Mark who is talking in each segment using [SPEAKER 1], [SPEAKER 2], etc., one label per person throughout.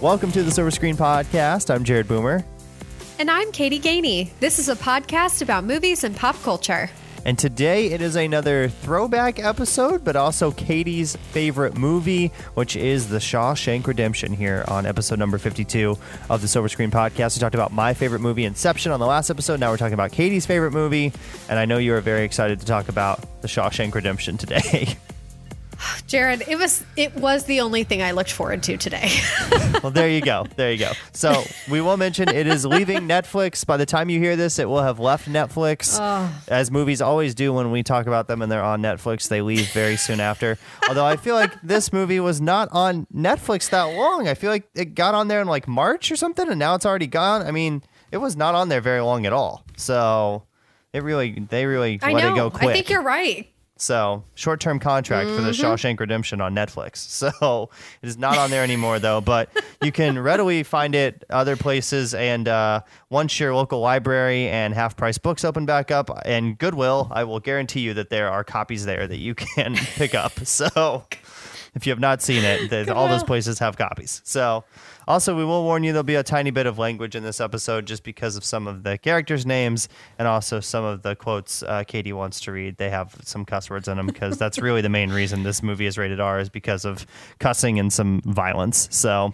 [SPEAKER 1] Welcome to the Silver Screen Podcast. I'm Jared Boomer.
[SPEAKER 2] And I'm Katie Gainey. This is a podcast about movies and pop culture.
[SPEAKER 1] And today it is another throwback episode, but also Katie's favorite movie, which is The Shawshank Redemption here on episode number 52 of the Silver Screen Podcast. We talked about my favorite movie, Inception, on the last episode. Now we're talking about Katie's favorite movie. And I know you are very excited to talk about The Shawshank Redemption today.
[SPEAKER 2] Jared, it was it was the only thing I looked forward to today.
[SPEAKER 1] well, there you go. There you go. So we will mention it is leaving Netflix. By the time you hear this, it will have left Netflix, as movies always do when we talk about them and they're on Netflix. They leave very soon after. Although I feel like this movie was not on Netflix that long. I feel like it got on there in like March or something, and now it's already gone. I mean, it was not on there very long at all. So it really, they really
[SPEAKER 2] I
[SPEAKER 1] let
[SPEAKER 2] know.
[SPEAKER 1] it go quick.
[SPEAKER 2] I think you're right.
[SPEAKER 1] So short term contract for the
[SPEAKER 2] Mm-hmm.
[SPEAKER 1] Shawshank Redemption on Netflix. So it is not on there anymore though, but you can readily find it other places. And uh, once your local library and half price books open back up and Goodwill, I will guarantee you that there are copies there that you can pick up. So if you have not seen it, all those places have copies. So also we will warn you there'll be a tiny bit of language in this episode just because of some of the characters' names and also some of the quotes uh, Katie wants to read. They have some cuss words in them because that's really the main reason this movie is rated R is because of cussing and some violence. So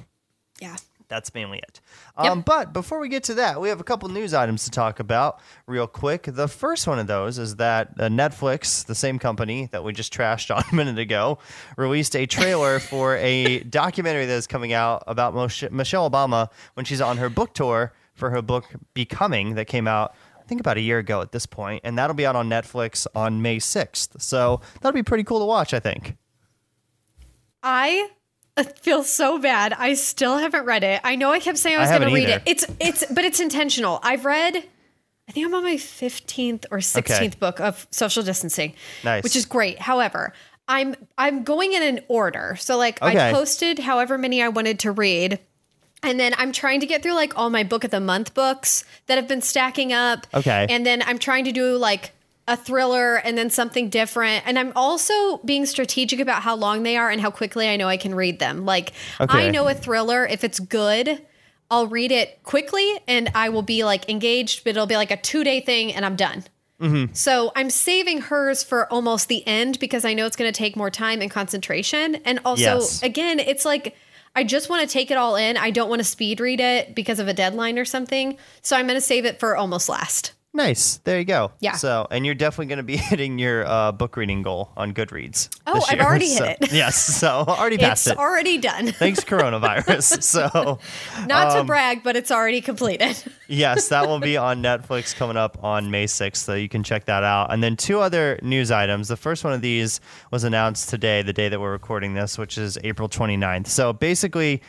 [SPEAKER 2] Yeah.
[SPEAKER 1] that's mainly it. Um, But before we get to that, we have a couple news items to talk about real quick. The first one of those is that uh, Netflix, the same company that we just trashed on a minute ago, released a trailer for a documentary that is coming out about Moshe- Michelle Obama when she's on her book tour for her book Becoming that came out. I think about a year ago at this point, and that'll be out on Netflix on May 6th. So that'll be pretty cool to watch, I think.
[SPEAKER 2] I feel so bad. I still haven't read it. I know I kept saying I
[SPEAKER 1] I
[SPEAKER 2] was going to read
[SPEAKER 1] either.
[SPEAKER 2] it. It's it's but it's intentional. I've read I think I'm on my 15th or 16th book of social distancing.
[SPEAKER 1] Nice.
[SPEAKER 2] Which is great. However, I'm I'm going in an order. So like
[SPEAKER 1] Okay.
[SPEAKER 2] I posted however many I wanted to read. And then I'm trying to get through like all my book of the month books that have been stacking up.
[SPEAKER 1] Okay.
[SPEAKER 2] And then I'm trying to do like a thriller and then something different. And I'm also being strategic about how long they are and how quickly I know I can read them. Like
[SPEAKER 1] Okay.
[SPEAKER 2] I know a thriller, if it's good, I'll read it quickly and I will be like engaged, but it'll be like a two day thing and I'm done.
[SPEAKER 1] Mm-hmm.
[SPEAKER 2] So I'm saving hers for almost the end because I know it's going to take more time and concentration. And also,
[SPEAKER 1] Yes.
[SPEAKER 2] again, it's like I just want to take it all in. I don't want to speed read it because of a deadline or something. So I'm going to save it for almost last.
[SPEAKER 1] Nice. There you go.
[SPEAKER 2] Yeah.
[SPEAKER 1] So, and you're definitely going to be hitting your uh, book reading goal on Goodreads.
[SPEAKER 2] Oh, I've
[SPEAKER 1] year.
[SPEAKER 2] already hit it.
[SPEAKER 1] Yes. So already passed it.
[SPEAKER 2] it's
[SPEAKER 1] it.
[SPEAKER 2] already done.
[SPEAKER 1] Thanks, coronavirus. so,
[SPEAKER 2] Not
[SPEAKER 1] Um,
[SPEAKER 2] to brag, but it's already completed.
[SPEAKER 1] yes, that will be on Netflix coming up on May 6th. So you can check that out. And then two other news items. The first one of these was announced today, the day that we're recording this, which is April 29th. So basically,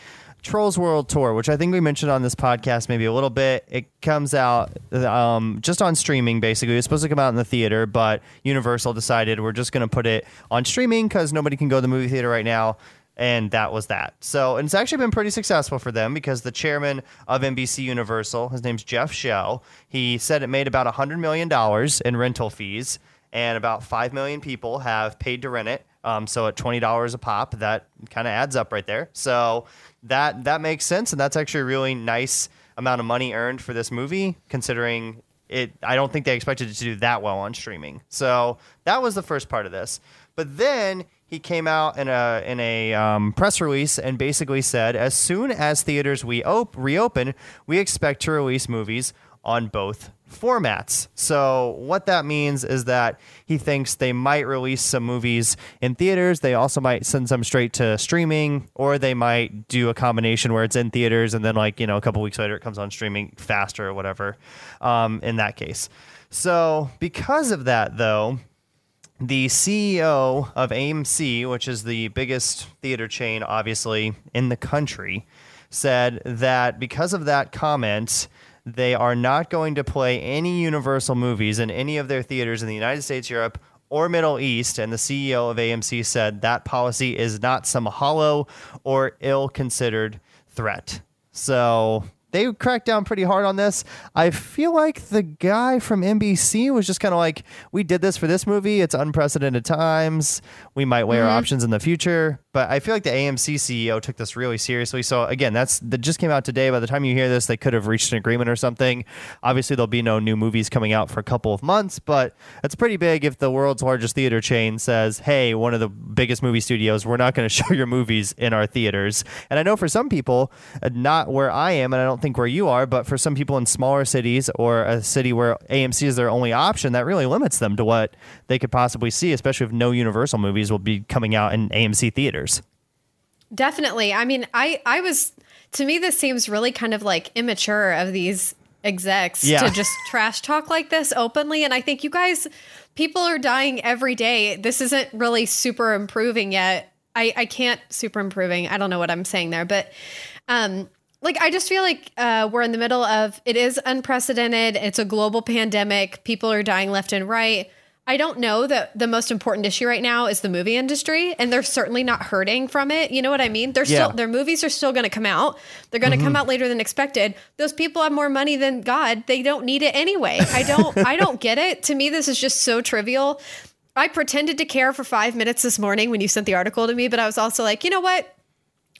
[SPEAKER 1] Trolls World Tour, which I think we mentioned on this podcast maybe a little bit. It comes out um, just on streaming, basically. It was supposed to come out in the theater, but Universal decided we're just going to put it on streaming because nobody can go to the movie theater right now. And that was that. So and it's actually been pretty successful for them because the chairman of NBC Universal, his name's Jeff Shell, he said it made about $100 million in rental fees, and about 5 million people have paid to rent it. Um, so at $20 a pop, that kind of adds up right there. So that that makes sense, and that's actually a really nice amount of money earned for this movie, considering it. I don't think they expected it to do that well on streaming. So that was the first part of this. But then he came out in a in a um, press release and basically said, as soon as theaters we op- reopen, we expect to release movies on both formats. So what that means is that he thinks they might release some movies in theaters. They also might send some straight to streaming, or they might do a combination where it's in theaters and then like you know a couple weeks later it comes on streaming faster or whatever. Um, in that case, so because of that though the CEO of AMC, which is the biggest theater chain, obviously, in the country, said that because of that comment, they are not going to play any Universal movies in any of their theaters in the United States, Europe, or Middle East. And the CEO of AMC said that policy is not some hollow or ill considered threat. So they cracked down pretty hard on this. I feel like the guy from NBC was just kind of like, we did this for this movie. It's unprecedented times. We might weigh our mm-hmm. options in the future. But I feel like the AMC CEO took this really seriously. So again, that's that just came out today. By the time you hear this, they could have reached an agreement or something. Obviously, there'll be no new movies coming out for a couple of months, but it's pretty big if the world's largest theater chain says, "Hey, one of the biggest movie studios, we're not going to show your movies in our theaters." And I know for some people, uh, not where I am, and I don't think where you are, but for some people in smaller cities or a city where AMC is their only option, that really limits them to what they could possibly see, especially if no Universal movies will be coming out in AMC theaters.
[SPEAKER 2] Definitely. I mean, I I was to me this seems really kind of like immature of these execs
[SPEAKER 1] Yeah.
[SPEAKER 2] to just trash talk like this openly and I think you guys people are dying every day. This isn't really super improving yet. I I can't super improving. I don't know what I'm saying there, but um like I just feel like uh, we're in the middle of it is unprecedented. It's a global pandemic. People are dying left and right. I don't know that the most important issue right now is the movie industry, and they're certainly not hurting from it. You know what I mean? They're
[SPEAKER 1] Yeah.
[SPEAKER 2] still their movies are still going to come out. They're going to come out later than expected. Those people have more money than God. They don't need it anyway. I don't. I don't get it. To me, this is just so trivial. I pretended to care for five minutes this morning when you sent the article to me, but I was also like, you know what?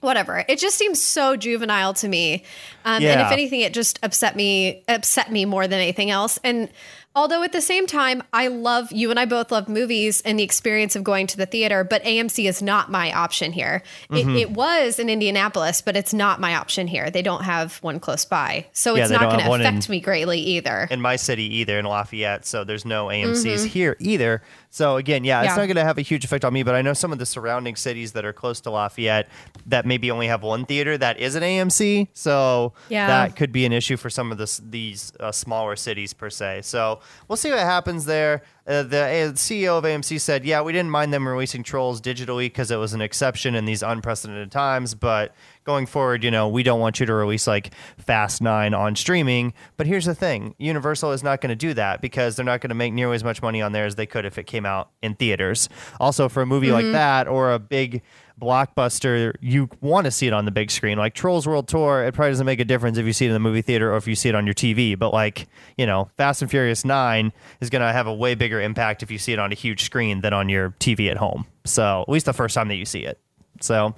[SPEAKER 2] whatever. It just seems so juvenile to me. Um, And if anything, it just upset me, upset me more than anything else. And although at the same time, I love you and I both love movies and the experience of going to the theater, but AMC is not my option here.
[SPEAKER 1] Mm-hmm.
[SPEAKER 2] It, it was in Indianapolis, but it's not my option here. They don't have one close by. So
[SPEAKER 1] Yeah,
[SPEAKER 2] it's not going to
[SPEAKER 1] one in-
[SPEAKER 2] affect me greatly either.
[SPEAKER 1] in my city either in Lafayette, so there's no AMC's here either. So again, yeah, it's
[SPEAKER 2] Mm-hmm.
[SPEAKER 1] Not going to have a huge effect on me, but I know some of the surrounding cities that are close to Lafayette that maybe only have one theater that is an AMC, so
[SPEAKER 2] Yeah.
[SPEAKER 1] that could be an issue for some of this, these uh, smaller cities per se. So we'll see what happens there. Uh, the uh, CEO of AMC said, "Yeah, we didn't mind them releasing Trolls digitally because it was an exception in these unprecedented times, but going forward, you know, we don't want you to release like Fast 9 on streaming. But here's the thing, Universal is not going to do that because they're not going to make nearly as much money on there as they could if it came out in theaters. Also, for a movie like mm-hmm. that or a big blockbuster, you want to see it on the big screen. Like Trolls World Tour, it probably doesn't make a difference if you see it in the movie theater or if you see it on your TV. But like, you know, Fast and Furious 9 is going to have a way bigger impact if you see it on a huge screen than on your TV at home. So, at least the first time that you see it. So,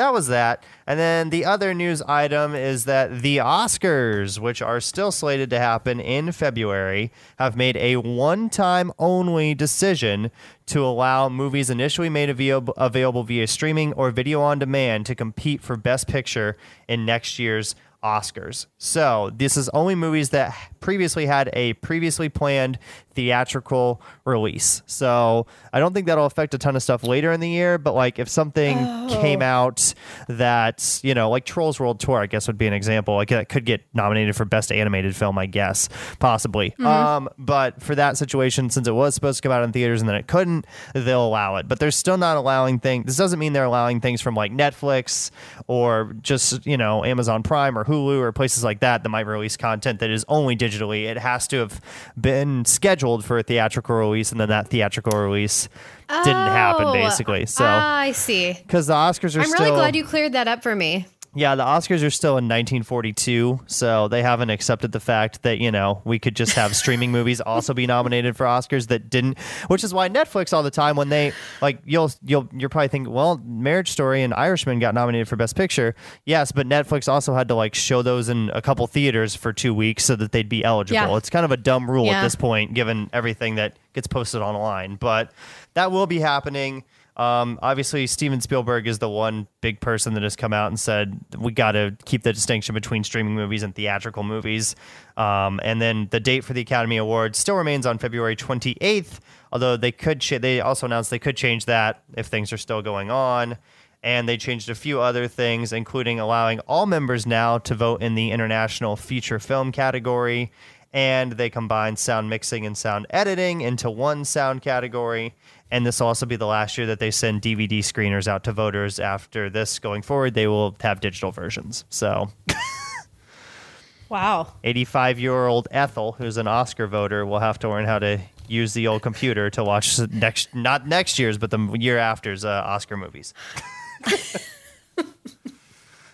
[SPEAKER 1] that was that. And then the other news item is that the Oscars, which are still slated to happen in February, have made a one time only decision to allow movies initially made available, available via streaming or video on demand to compete for Best Picture in next year's Oscars. So, this is only movies that previously had a previously planned theatrical release. So, I don't think that'll affect a ton of stuff later in the year, but like if something came out that, you know, like Trolls World Tour, I guess would be an example. Like that could get nominated for best animated film, I guess, possibly. Um, but for that situation, since it was supposed to come out in theaters and then it couldn't, they'll allow it. But they're still not allowing things. This doesn't mean they're allowing things from like Netflix or just, you know, Amazon Prime or Hulu or places like that that might release content that is only digitally. It has to have been scheduled for a theatrical release and then that theatrical release didn't happen
[SPEAKER 2] Oh,
[SPEAKER 1] basically. So ah,
[SPEAKER 2] I see.
[SPEAKER 1] because the Oscars are
[SPEAKER 2] I'm
[SPEAKER 1] still
[SPEAKER 2] really glad you cleared that up for me.
[SPEAKER 1] Yeah, the Oscars are still in 1942, so they haven't accepted the fact that you know we could just have streaming movies also be nominated for Oscars that didn't. Which is why Netflix all the time when they like you'll you'll you're probably thinking, well, Marriage Story and Irishman got nominated for Best Picture, yes, but Netflix also had to like show those in a couple theaters for two weeks so that they'd be eligible.
[SPEAKER 2] Yeah.
[SPEAKER 1] It's kind of a dumb rule at this point, given everything that gets posted online, but that will be happening. Um, obviously, Steven Spielberg is the one big person that has come out and said we got to keep the distinction between streaming movies and theatrical movies. Um, and then the date for the Academy Awards still remains on February 28th, although they could they also announced they could change that if things are still going on. And they changed a few other things, including allowing all members now to vote in the international feature film category and they combined sound mixing and sound editing into one sound category. And this will also be the last year that they send DVD screeners out to voters. After this, going forward, they will have digital versions. So,
[SPEAKER 2] Wow.
[SPEAKER 1] 85 year old Ethel, who's an Oscar voter, will have to learn how to use the old computer to watch next, not next year's, but the year after's uh, Oscar movies.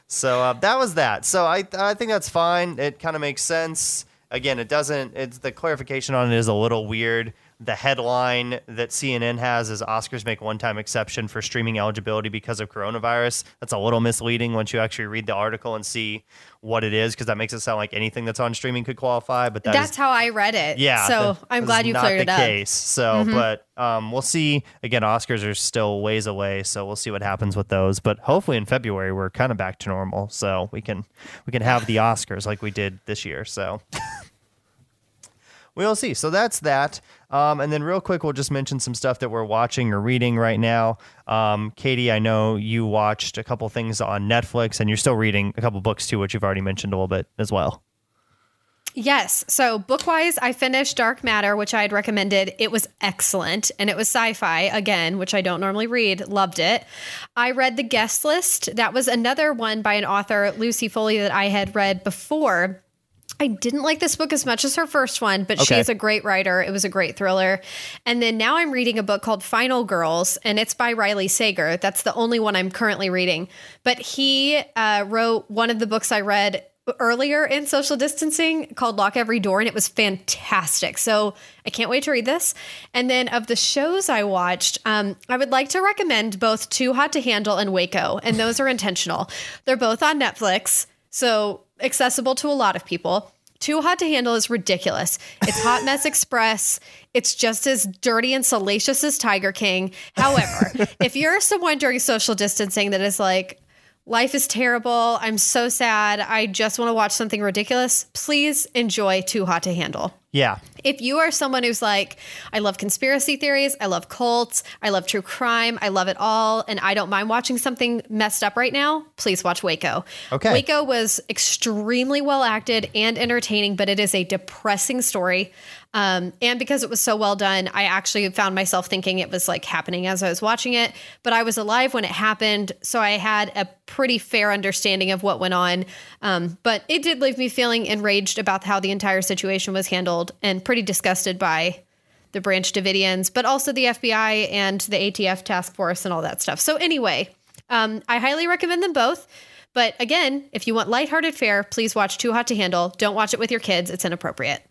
[SPEAKER 1] So uh, that was that. So I I think that's fine. It kind of makes sense. Again, it doesn't. It's the clarification on it is a little weird. The headline that CNN has is Oscars make one-time exception for streaming eligibility because of coronavirus. That's a little misleading once you actually read the article and see what it is, because that makes it sound like anything that's on streaming could qualify. But that
[SPEAKER 2] That's
[SPEAKER 1] is-
[SPEAKER 2] how I read it.
[SPEAKER 1] yeah.
[SPEAKER 2] So
[SPEAKER 1] that-
[SPEAKER 2] I'm glad you cleared
[SPEAKER 1] the
[SPEAKER 2] it up. Mm-hmm.
[SPEAKER 1] Case. So, but um, we'll see. Again, Oscars are still ways away, so we'll see what happens with those. But hopefully in February we're kind of back to normal, so we can we can have the Oscars like we did this year. So. We'll see. So that's that. Um, and then, real quick, we'll just mention some stuff that we're watching or reading right now. Um, Katie, I know you watched a couple things on Netflix, and you're still reading a couple books too, which you've already mentioned a little bit as well.
[SPEAKER 2] Yes. So, book wise, I finished Dark Matter, which I had recommended. It was excellent. And it was sci fi, again, which I don't normally read. Loved it. I read The Guest List. That was another one by an author, Lucy Foley, that I had read before. I didn't like this book as much as her first one, but she
[SPEAKER 1] Okay.
[SPEAKER 2] is a great writer. It was a great thriller. And then now I'm reading a book called Final Girls, and it's by Riley Sager. That's the only one I'm currently reading. But he uh, wrote one of the books I read earlier in social distancing called Lock Every Door, and it was fantastic. So I can't wait to read this. And then of the shows I watched, um, I would like to recommend both Too Hot to Handle and Waco, and those are intentional. They're both on Netflix. So accessible to a lot of people. Too Hot to Handle is ridiculous. It's Hot Mess Express. It's just as dirty and salacious as Tiger King. However, if you're someone during social distancing that is like, life is terrible, I'm so sad, I just want to watch something ridiculous, please enjoy Too Hot to Handle.
[SPEAKER 1] Yeah.
[SPEAKER 2] If you are someone who's like, I love conspiracy theories, I love cults, I love true crime, I love it all, and I don't mind watching something messed up right now, please watch Waco.
[SPEAKER 1] Okay.
[SPEAKER 2] Waco was extremely well acted and entertaining, but it is a depressing story. Um, and because it was so well done, I actually found myself thinking it was like happening as I was watching it. But I was alive when it happened, so I had a pretty fair understanding of what went on. Um, but it did leave me feeling enraged about how the entire situation was handled and pretty disgusted by the Branch Davidians, but also the FBI and the ATF task force and all that stuff. So, anyway, um, I highly recommend them both. But again, if you want lighthearted fare, please watch Too Hot to Handle. Don't watch it with your kids, it's inappropriate.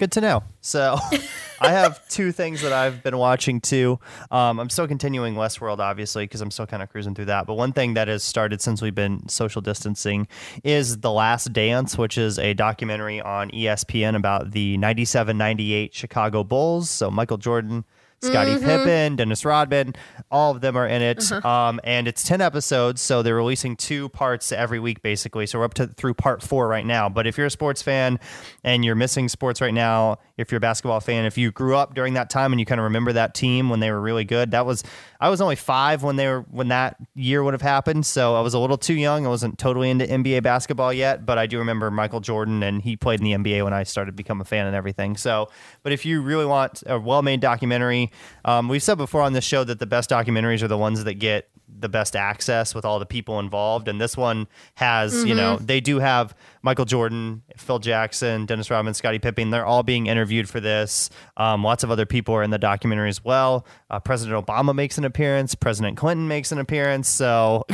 [SPEAKER 1] Good to know. So, I have two things that I've been watching too. Um, I'm still continuing Westworld, obviously, because I'm still kind of cruising through that. But one thing that has started since we've been social distancing is The Last Dance, which is a documentary on ESPN about the 97 98 Chicago Bulls. So, Michael Jordan. Scottie Pippen, Dennis Rodman, all of them are in it. Um, and it's 10 episodes, so they're releasing two parts every week, basically. So we're up to through part four right now. But if you're a sports fan and you're missing sports right now, if you're a basketball fan, if you grew up during that time and you kind of remember that team when they were really good, that was I was only five when they were when that year would have happened. So I was a little too young. I wasn't totally into NBA basketball yet, but I do remember Michael Jordan and he played in the NBA when I started to become a fan and everything. So, but if you really want a well-made documentary, um, we've said before on this show that the best documentaries are the ones that get the best access with all the people involved. And this one has, you know, they do have Michael Jordan, Phil Jackson, Dennis Rodman, Scottie Pippen. They're all being interviewed for this. Um, lots of other people are in the documentary as well. Uh, President Obama makes an appearance. President Clinton makes an appearance. So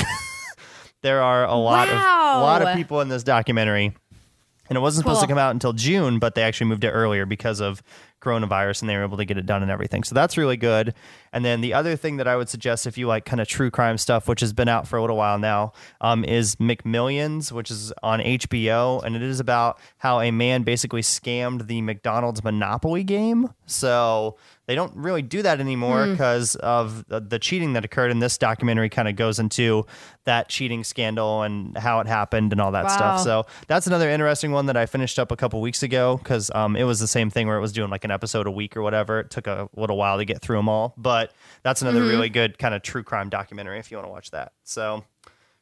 [SPEAKER 1] there are a lot of a lot of people in this documentary. And it wasn't supposed to come out until June, but they actually moved it earlier because of coronavirus and they were able to get it done and everything. So that's really good. And then the other thing that I would suggest if you like kind of true crime stuff, which has been out for a little while now, um, is McMillions, which is on HBO. And it is about how a man basically scammed the McDonald's Monopoly game. So they don't really do that anymore because of the, the cheating that occurred. And this documentary kind of goes into that cheating scandal and how it happened and all that
[SPEAKER 2] Wow.
[SPEAKER 1] stuff. So that's another interesting one that I finished up a couple weeks ago because um, it was the same thing where it was doing like an episode a week or whatever. It took a little while to get through them all, but that's another really good kind of true crime documentary if you want to watch that. So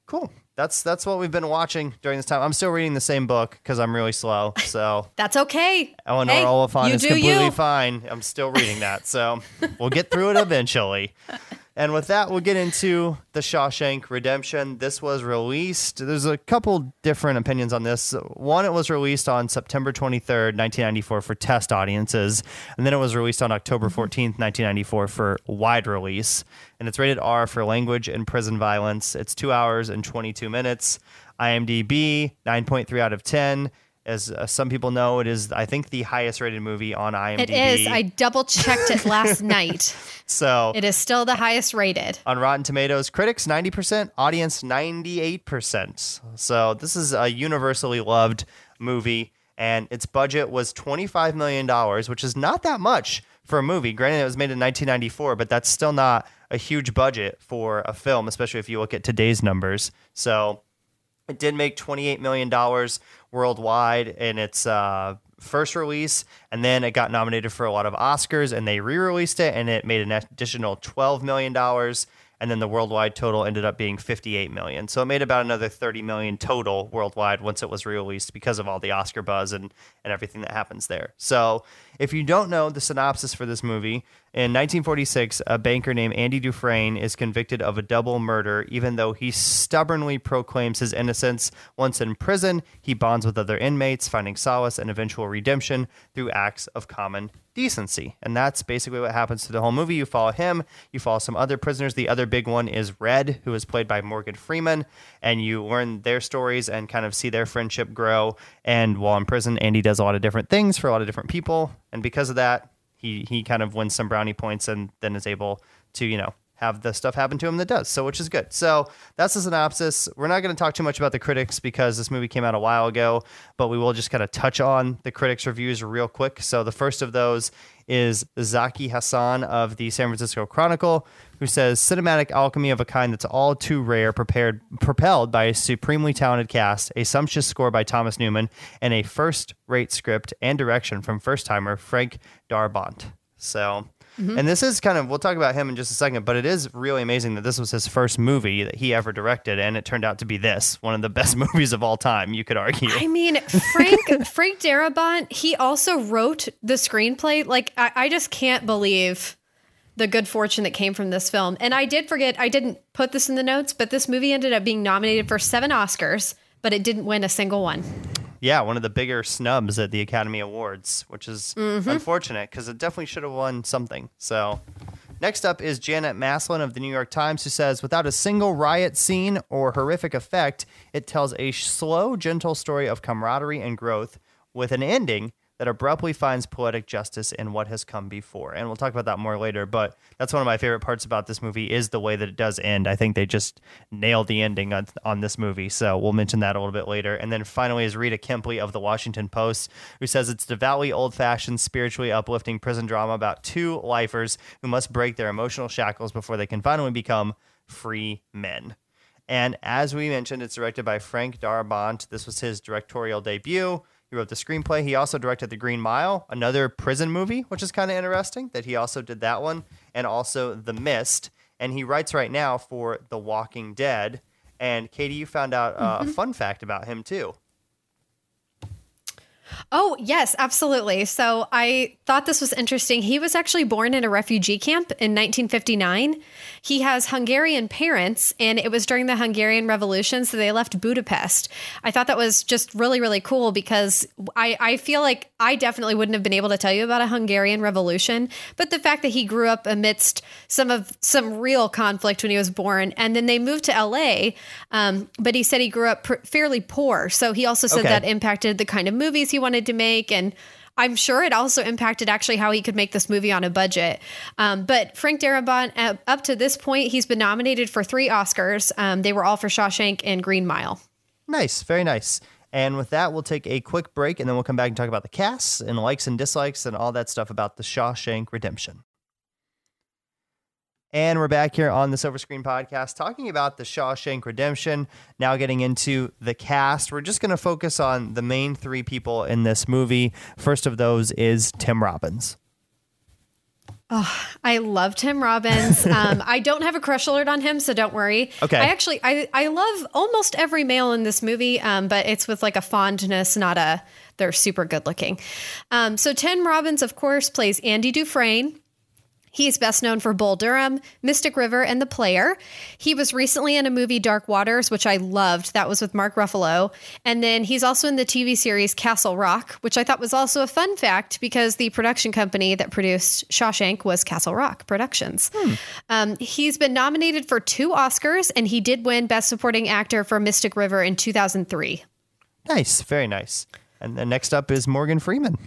[SPEAKER 1] cool. That's that's what we've been watching during this time. I'm still reading the same book because I'm really slow. So
[SPEAKER 2] That's okay.
[SPEAKER 1] Eleanor
[SPEAKER 2] Hey,
[SPEAKER 1] Oliphant is completely
[SPEAKER 2] you.
[SPEAKER 1] fine. I'm still reading that. So we'll get through it eventually. And with that, we'll get into the Shawshank Redemption. This was released. There's a couple different opinions on this. One, it was released on September 23rd, 1994, for test audiences. And then it was released on October mm-hmm. 14th, 1994, for wide release. And it's rated R for language and prison violence. It's two hours and 22 minutes. IMDb, 9.3 out of 10. As uh, some people know, it is I think the highest rated movie on IMDb.
[SPEAKER 2] It is. I double checked it last night.
[SPEAKER 1] so
[SPEAKER 2] It is still the highest rated.
[SPEAKER 1] on Rotten Tomatoes, critics 90%, audience 98%. So this is a universally loved movie, and its budget was $25 million, which is not that much for a movie. Granted, it was made in 1994, but that's still not a huge budget for a film, especially if you look at today's numbers. So it did make $28 million worldwide in its uh, first release, and then it got nominated for a lot of Oscars, and they re released it, and it made an additional $12 million. And then the worldwide total ended up being 58 million. So it made about another 30 million total worldwide once it was re released because of all the Oscar buzz and, and everything that happens there. So if you don't know the synopsis for this movie, in 1946, a banker named Andy Dufresne is convicted of a double murder, even though he stubbornly proclaims his innocence. Once in prison, he bonds with other inmates, finding solace and eventual redemption through acts of common decency. And that's basically what happens to the whole movie. You follow him, you follow some other prisoners. The other big one is Red, who is played by Morgan Freeman, and you learn their stories and kind of see their friendship grow. And while in prison, Andy does a lot of different things for a lot of different people. And because of that, he he kind of wins some brownie points and then is able to you know have the stuff happen to him that does. So which is good. So that's the synopsis. We're not going to talk too much about the critics because this movie came out a while ago but we will just kind of touch on the critics reviews real quick. So the first of those is zaki hasan of the san francisco chronicle who says cinematic alchemy of a kind that's all too rare prepared propelled by a supremely talented cast a sumptuous score by thomas newman and a first rate script and direction from first timer frank darabont so mm-hmm. and this is kind of we'll talk about him in just a second but it is really amazing that this was his first movie that he ever directed and it turned out to be this one of the best movies of all time you could argue.
[SPEAKER 2] I mean, Frank Frank Darabont, he also wrote the screenplay. Like, I, I just can't believe the good fortune that came from this film. And I did forget, I didn't put this in the notes, but this movie ended up being nominated for seven Oscars, but it didn't win a single one.
[SPEAKER 1] yeah one of the bigger snubs at the academy awards which is mm-hmm. unfortunate because it definitely should have won something so Next up is Janet Maslin of the New York Times, who says, without a single riot scene or horrific effect, it tells a slow, gentle story of camaraderie and growth with an ending that abruptly finds poetic justice in what has come before. And we'll talk about that more later, but that's one of my favorite parts about this movie is the way that it does end. I think they just nailed the ending on, on this movie, so we'll mention that a little bit later. And then finally is Rita Kempley of the Washington Post, who says it's devoutly old-fashioned, spiritually uplifting prison drama about two lifers who must break their emotional shackles before they can finally become free men. And as we mentioned, it's directed by Frank Darabont. This was his directorial debut. He wrote the screenplay. He also directed The Green Mile, another prison movie, which is kind of interesting that he also did that one, and also The Mist. And he writes right now for The Walking Dead. And Katie, you found out uh, a fun fact about him too.
[SPEAKER 2] Oh, yes, absolutely. So I thought this was interesting. He was actually born in a refugee camp in 1959. He has Hungarian parents, and it was during the Hungarian Revolution, so they left Budapest. I thought that was just really, really cool because I, I feel like I definitely wouldn't have been able to tell you about a Hungarian Revolution, but the fact that he grew up amidst some of some real conflict when he was born, and then they moved to LA, um, but he said he grew up pr- fairly poor, so he also said
[SPEAKER 1] Okay.
[SPEAKER 2] that impacted the kind of movies he wanted to make and I'm sure it also impacted actually how he could make this movie on a budget. Um, but Frank Darabont, uh, up to this point, he's been nominated for three Oscars. Um, they were all for Shawshank and Green Mile.
[SPEAKER 1] Nice, very nice. And with that, we'll take a quick break and then we'll come back and talk about the cast and likes and dislikes and all that stuff about the Shawshank Redemption. And we're back here on the Silver Screen Podcast talking about the Shawshank Redemption. Now, getting into the cast, we're just going to focus on the main three people in this movie. First of those is Tim Robbins.
[SPEAKER 2] Oh, I love Tim Robbins. Um, I don't have a crush alert on him, so don't worry.
[SPEAKER 1] Okay.
[SPEAKER 2] I actually I I love almost every male in this movie, um, but it's with like a fondness, not a they're super good looking. Um, so Tim Robbins, of course, plays Andy Dufresne. He's best known for Bull Durham, Mystic River, and The Player. He was recently in a movie, Dark Waters, which I loved. That was with Mark Ruffalo. And then he's also in the TV series Castle Rock, which I thought was also a fun fact because the production company that produced Shawshank was Castle Rock Productions. Um, he's been nominated for two Oscars, and he did win Best Supporting Actor for Mystic River in 2003.
[SPEAKER 1] Nice, very nice. And then next up is Morgan Freeman.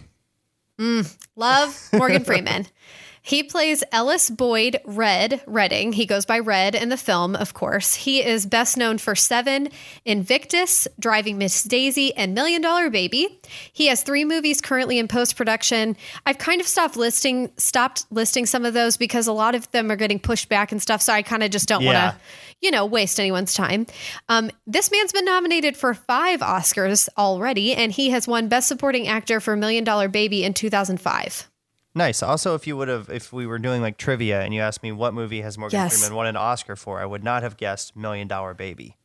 [SPEAKER 2] Love Morgan Freeman. He plays Ellis Boyd Red Redding. He goes by Red in the film, of course. He is best known for Seven, Invictus, Driving Miss Daisy, and Million Dollar Baby. He has three movies currently in post production. I've kind of stopped listing stopped listing some of those because a lot of them are getting pushed back and stuff. So I kind of just don't
[SPEAKER 1] Yeah.
[SPEAKER 2] want to, you know, waste anyone's time. Um, this man's been nominated for five Oscars already, and he has won Best Supporting Actor for Million Dollar Baby in 2005.
[SPEAKER 1] Nice. Also, if you would have, if we were doing like trivia and you asked me what movie has Morgan
[SPEAKER 2] Yes.
[SPEAKER 1] Freeman won an Oscar for, I would not have guessed Million Dollar Baby.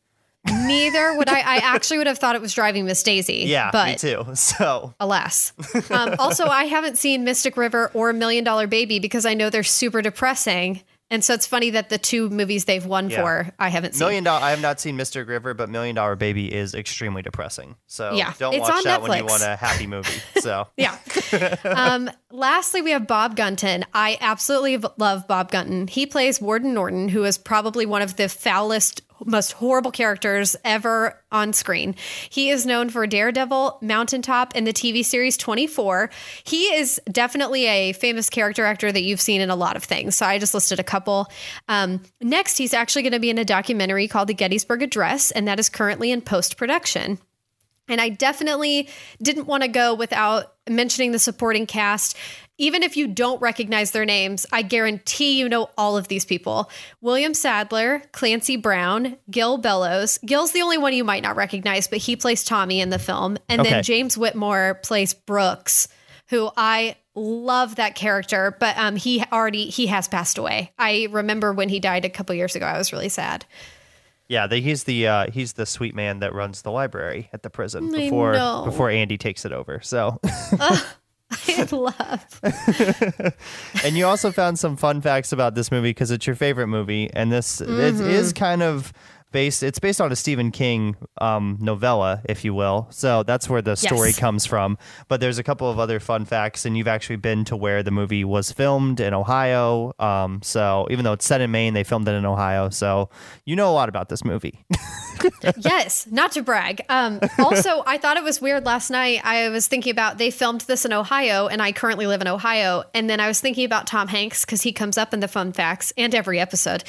[SPEAKER 2] Neither would I. I actually would have thought it was Driving Miss Daisy.
[SPEAKER 1] Yeah,
[SPEAKER 2] but
[SPEAKER 1] me too. So
[SPEAKER 2] alas. Um, also, I haven't seen Mystic River or Million Dollar Baby because I know they're super depressing. And so it's funny that the two movies they've won
[SPEAKER 1] Yeah.
[SPEAKER 2] for, I haven't seen.
[SPEAKER 1] Million Dollar. I have not seen Mystic River, but Million Dollar Baby is extremely depressing. So
[SPEAKER 2] Yeah,
[SPEAKER 1] don't watch that when you want a happy movie. So
[SPEAKER 2] Yeah. um, lastly, we have Bob Gunton. I absolutely love Bob Gunton. He plays Warden Norton, who is probably one of the foulest, most horrible characters ever on screen. He is known for Daredevil, Mountaintop, and the TV series 24. He is definitely a famous character actor that you've seen in a lot of things. So I just listed a couple. Um, next, he's actually going to be in a documentary called The Gettysburg Address, and that is currently in post production. And I definitely didn't want to go without mentioning the supporting cast. Even if you don't recognize their names, I guarantee you know all of these people. William Sadler, Clancy Brown, Gil Bellows. Gil's the only one you might not recognize, but he plays Tommy in the film. And
[SPEAKER 1] Okay.
[SPEAKER 2] then James Whitmore plays Brooks, who I love that character, but um, he already he has passed away. I remember when he died a couple years ago. I was really sad.
[SPEAKER 1] yeah, the, he's the uh, he's the sweet man that runs the library at the prison before before Andy takes it over. So
[SPEAKER 2] I love.
[SPEAKER 1] and you also found some fun facts about this movie because it's your favorite movie, and this it is
[SPEAKER 2] Mm-hmm.
[SPEAKER 1] kind of based. It's based on a Stephen King um, novella, if you will. So that's where the story
[SPEAKER 2] Yes.
[SPEAKER 1] comes from. But there's a couple of other fun facts, and you've actually been to where the movie was filmed in Ohio. Um, so even though it's set in Maine, they filmed it in Ohio. So you know a lot about this movie.
[SPEAKER 2] yes, not to brag. Um, also, I thought it was weird last night. I was thinking about they filmed this in Ohio, and I currently live in Ohio. And then I was thinking about Tom Hanks because he comes up in the fun facts and every episode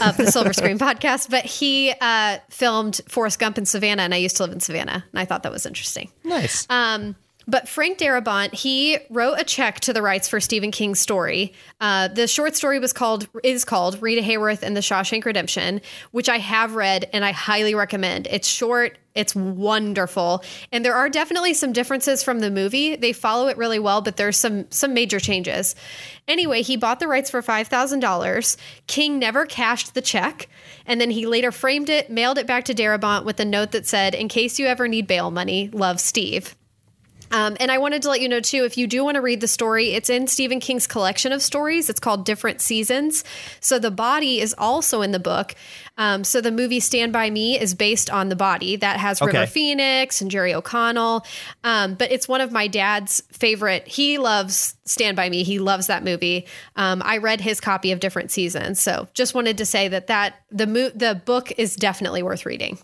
[SPEAKER 2] of the Silver Screen podcast. But he uh, filmed Forrest Gump in Savannah, and I used to live in Savannah, and I thought that was interesting.
[SPEAKER 1] nice.
[SPEAKER 2] Um, but Frank Darabont, he wrote a check to the rights for Stephen King's story. Uh, the short story was called is called Rita Hayworth and the Shawshank Redemption, which I have read and I highly recommend. It's short, it's wonderful, and there are definitely some differences from the movie. They follow it really well, but there's some some major changes. Anyway, he bought the rights for five thousand dollars. King never cashed the check, and then he later framed it, mailed it back to Darabont with a note that said, "In case you ever need bail money, love Steve." Um, and I wanted to let you know too, if you do want to read the story, it's in Stephen King's collection of stories. It's called Different Seasons. So the body is also in the book. Um, so the movie Stand By Me is based on the body that has River
[SPEAKER 1] Okay.
[SPEAKER 2] Phoenix and Jerry O'Connell. Um, but it's one of my dad's favorite. He loves Stand By Me. He loves that movie. Um, I read his copy of Different Seasons. So just wanted to say that that the mo- the book is definitely worth reading.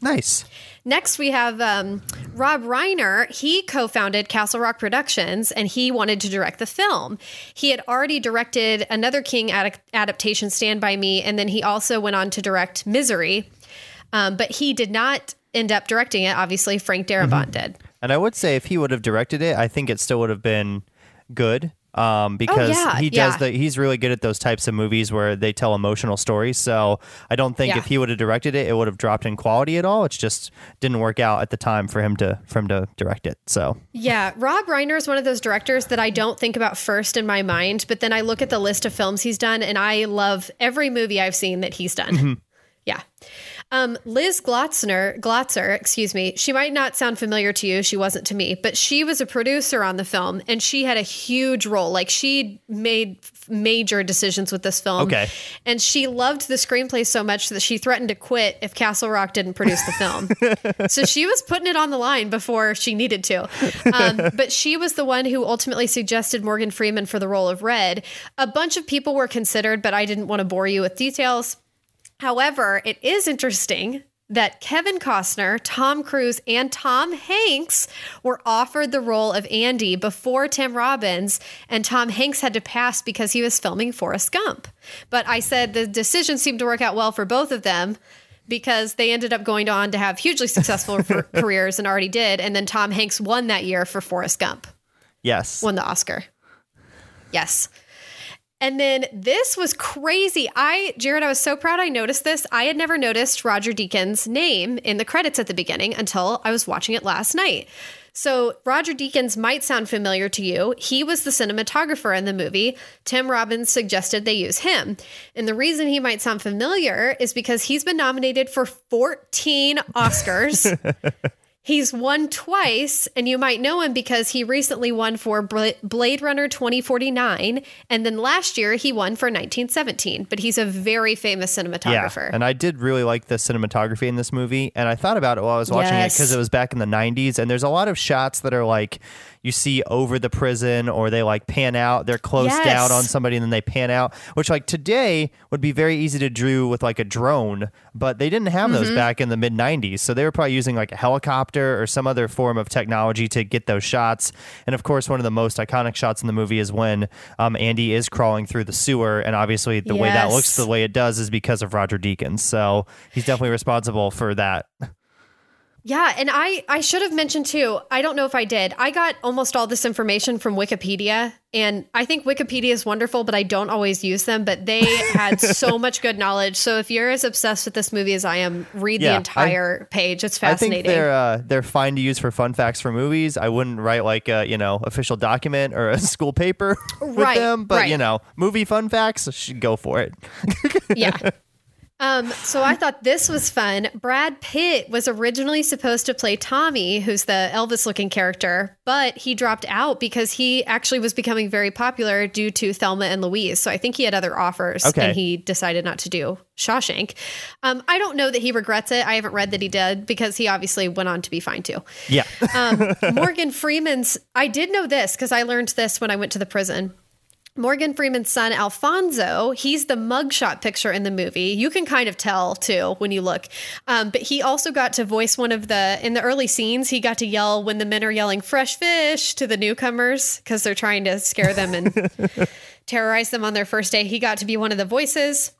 [SPEAKER 1] nice.
[SPEAKER 2] Next, we have um, Rob Reiner. He co founded Castle Rock Productions and he wanted to direct the film. He had already directed another King ad- adaptation, Stand By Me, and then he also went on to direct Misery. Um, but he did not end up directing it. Obviously, Frank Darabont did.
[SPEAKER 1] And I would say if he would have directed it, I think it still would have been good. Um, because
[SPEAKER 2] Oh, yeah,
[SPEAKER 1] he does
[SPEAKER 2] yeah.
[SPEAKER 1] the he's really good at those types of movies where they tell emotional stories. So I don't think
[SPEAKER 2] Yeah.
[SPEAKER 1] if he would have directed it, it would have dropped in quality at all. It's just didn't work out at the time for him to for him to direct it. So
[SPEAKER 2] Yeah, Rob Reiner is one of those directors that I don't think about first in my mind, but then I look at the list of films he's done and I love every movie I've seen that he's done. Yeah. Um, Liz Glotzner, Glotzer, excuse me, she might not sound familiar to you. She wasn't to me, but she was a producer on the film and she had a huge role. Like she made major decisions with this film.
[SPEAKER 1] Okay.
[SPEAKER 2] And she loved the screenplay so much that she threatened to quit if Castle Rock didn't produce the film. so she was putting it on the line before she needed to. Um, but she was the one who ultimately suggested Morgan Freeman for the role of Red. A bunch of people were considered, but I didn't want to bore you with details. However, it is interesting that Kevin Costner, Tom Cruise, and Tom Hanks were offered the role of Andy before Tim Robbins, and Tom Hanks had to pass because he was filming Forrest Gump. But I said the decision seemed to work out well for both of them because they ended up going on to have hugely successful careers and already did. And then Tom Hanks won that year for Forrest Gump,
[SPEAKER 1] Yes.
[SPEAKER 2] won the Oscar. Yes. And then this was crazy. I, Jared, I was so proud I noticed this. I had never noticed Roger Deakins' name in the credits at the beginning until I was watching it last night. So, Roger Deakins might sound familiar to you. He was the cinematographer in the movie. Tim Robbins suggested they use him. And the reason he might sound familiar is because he's been nominated for 14 Oscars. He's won twice, and you might know him because he recently won for Blade Runner 2049, and then last year he won for 1917. But he's a very famous cinematographer.
[SPEAKER 1] Yeah, and I did really like the cinematography in this movie, and I thought about it while I was watching
[SPEAKER 2] Yes.
[SPEAKER 1] it because it was back in the 90s, and there's a lot of shots that are like you see over the prison or they like pan out, they're close
[SPEAKER 2] Yes.
[SPEAKER 1] down on somebody and then they pan out, which like today would be very easy to do with like a drone, but they didn't have
[SPEAKER 2] Mm-hmm.
[SPEAKER 1] those back in the mid 90s. So they were probably using like a helicopter or some other form of technology to get those shots. And of course, one of the most iconic shots in the movie is when um, Andy is crawling through the sewer. And obviously, the way that looks the way it does is because of Roger Deakins. So he's definitely responsible for that.
[SPEAKER 2] Yeah, and I I should have mentioned too. I don't know if I did. I got almost all this information from Wikipedia, and I think Wikipedia is wonderful, but I don't always use them. But they had so much good knowledge. So if you're as obsessed with this movie as I am, read
[SPEAKER 1] Yeah,
[SPEAKER 2] the
[SPEAKER 1] I-
[SPEAKER 2] entire page. It's fascinating.
[SPEAKER 1] I think they're uh, they're fine to use for fun facts for movies. I wouldn't write like a you know official document or a school paper with
[SPEAKER 2] Right,
[SPEAKER 1] them, but
[SPEAKER 2] right.
[SPEAKER 1] you know movie fun facts should go for it.
[SPEAKER 2] yeah. Um, so I thought this was fun. Brad Pitt was originally supposed to play Tommy, who's the Elvis looking character, but he dropped out because he actually was becoming very popular due to Thelma and Louise. So I think he had other offers
[SPEAKER 1] Okay.
[SPEAKER 2] and he decided not to do Shawshank. Um, I don't know that he regrets it. I haven't read that he did because he obviously went on to be fine too.
[SPEAKER 1] Yeah,
[SPEAKER 2] Um, Morgan Freeman's, I did know this because I learned this when I went to the prison. Morgan Freeman's son, Alfonso, he's the mugshot picture in the movie. You can kind of tell too when you look. Um, but he also got to voice one of the, in the early scenes, he got to yell when the men are yelling fresh fish to the newcomers because they're trying to scare them and terrorize them on their first day. He got to be one of the voices.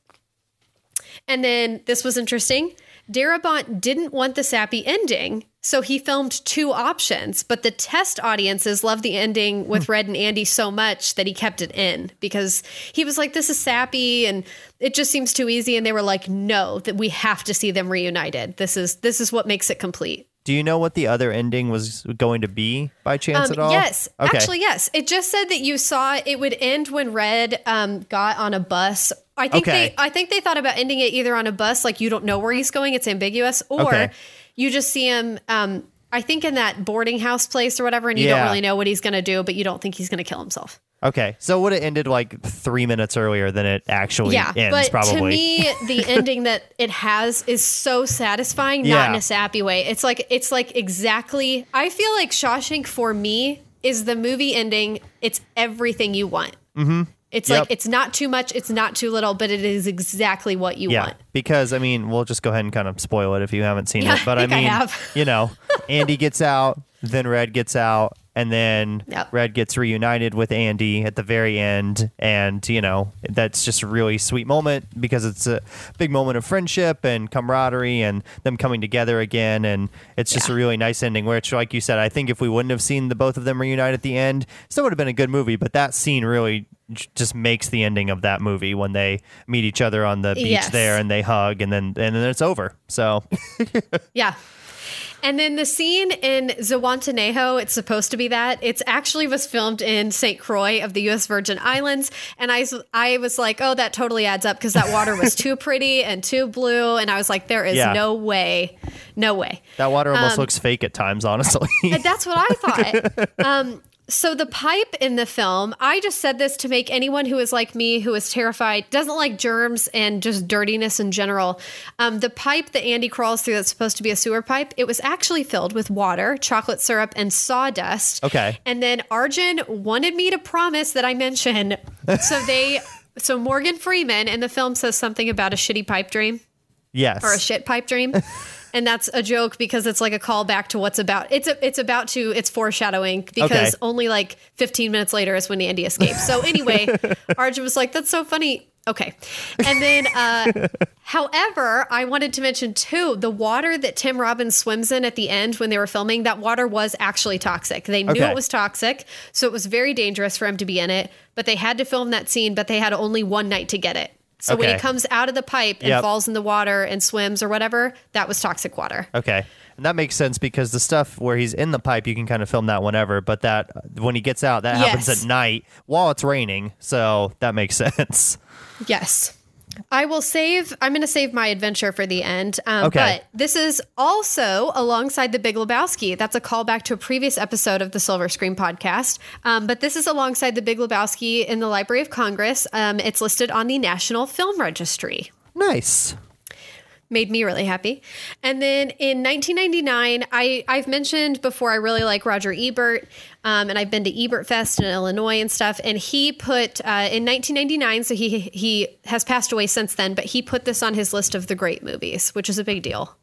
[SPEAKER 2] And then this was interesting. Darabont didn't want the sappy ending, so he filmed two options. But the test audiences loved the ending with Red and Andy so much that he kept it in because he was like, "This is sappy and it just seems too easy." And they were like, "No, that we have to see them reunited. This is this is what makes it complete."
[SPEAKER 1] Do you know what the other ending was going to be by chance at all?
[SPEAKER 2] Um, Yes,
[SPEAKER 1] Okay.
[SPEAKER 2] actually, yes. It just said that you saw it would end when Red um, got on a bus. I think
[SPEAKER 1] Okay.
[SPEAKER 2] they, I think they thought about ending it either on a bus, like you don't know where he's going, it's ambiguous, or
[SPEAKER 1] Okay.
[SPEAKER 2] you just see him. Um, I think in that boarding house place or whatever, and you
[SPEAKER 1] Yeah.
[SPEAKER 2] don't really know what he's going to do, but you don't think he's going to kill himself.
[SPEAKER 1] Okay, so it would have ended like three minutes earlier than it actually
[SPEAKER 2] Yeah,
[SPEAKER 1] ends.
[SPEAKER 2] but
[SPEAKER 1] probably.
[SPEAKER 2] to me, the ending that it has is so satisfying, not
[SPEAKER 1] Yeah.
[SPEAKER 2] in a sappy way. It's like it's like exactly. I feel like Shawshank for me is the movie ending. It's everything you want. Mm-hmm. It's
[SPEAKER 1] Yep.
[SPEAKER 2] like it's not too much, it's not too little, but it is exactly what you
[SPEAKER 1] yeah,
[SPEAKER 2] want.
[SPEAKER 1] because I mean, we'll just go ahead and kind of spoil it if you haven't seen
[SPEAKER 2] Yeah,
[SPEAKER 1] it. But
[SPEAKER 2] I
[SPEAKER 1] I
[SPEAKER 2] I
[SPEAKER 1] mean,
[SPEAKER 2] have.
[SPEAKER 1] you know, Andy gets out, then Red gets out, and then
[SPEAKER 2] Yep.
[SPEAKER 1] Red gets reunited with Andy at the very end, and you know, that's just a really sweet moment because it's a big moment of friendship and camaraderie and them coming together again, and it's just
[SPEAKER 2] Yeah.
[SPEAKER 1] a really nice ending. Which, like you said, I think if we wouldn't have seen the both of them reunite at the end, still would have been a good movie. But that scene really j- just makes the ending of that movie when they meet each other on the beach
[SPEAKER 2] Yes.
[SPEAKER 1] there and they hug and then and then it's over. So
[SPEAKER 2] Yeah. And then the scene in Zihuatanejo, it's supposed to be that. It's actually was filmed in St. Croix of the U.S. Virgin Islands. And I, I was like, oh, that totally adds up because that water was too pretty and too blue. And I was like, there is
[SPEAKER 1] Yeah.
[SPEAKER 2] no way, no way.
[SPEAKER 1] that water almost
[SPEAKER 2] Um,
[SPEAKER 1] looks fake at times, honestly.
[SPEAKER 2] And that's what I thought. um, so the pipe in the film, I just said this to make anyone who is like me, who is terrified, doesn't like germs and just dirtiness in general. Um, the pipe that Andy crawls through that's supposed to be a sewer pipe, it was actually filled with water, chocolate syrup, and sawdust.
[SPEAKER 1] Okay.
[SPEAKER 2] And then Arjun wanted me to promise that I mention. So they, so Morgan Freeman in the film says something about a shitty pipe dream
[SPEAKER 1] yes.
[SPEAKER 2] or a shit pipe dream. and that's a joke because it's like a callback to what's about. It's a, it's about to it's foreshadowing because
[SPEAKER 1] Okay.
[SPEAKER 2] only like 15 minutes later is when Andy escapes. So anyway, Arjun was like, "That's so funny." Okay, and then, uh, however, I wanted to mention too the water that Tim Robbins swims in at the end when they were filming. That water was actually toxic. They knew
[SPEAKER 1] Okay.
[SPEAKER 2] it was toxic, so it was very dangerous for him to be in it. But they had to film that scene, but they had only one night to get it. So when
[SPEAKER 1] Okay.
[SPEAKER 2] he comes out of the pipe and
[SPEAKER 1] Yep.
[SPEAKER 2] falls in the water and swims or whatever, that was toxic water.
[SPEAKER 1] Okay. And that makes sense because the stuff where he's in the pipe, you can kind of film that whenever, but that when he gets out, that happens at night while it's raining. So that makes sense.
[SPEAKER 2] Yes. I will save, I'm going to save my adventure for the end. Um,
[SPEAKER 1] Okay.
[SPEAKER 2] But this is also alongside The Big Lebowski. That's a callback to a previous episode of the Silver Screen podcast. Um, but this is alongside The Big Lebowski in the Library of Congress. Um, it's listed on the National Film Registry.
[SPEAKER 1] Nice.
[SPEAKER 2] Made me really happy. And then in 1999, I I've mentioned before I really like Roger Ebert, um, and I've been to Ebert Fest in Illinois and stuff. And he put uh, in 1999, so he he has passed away since then, but he put this on his list of the great movies, which is a big deal.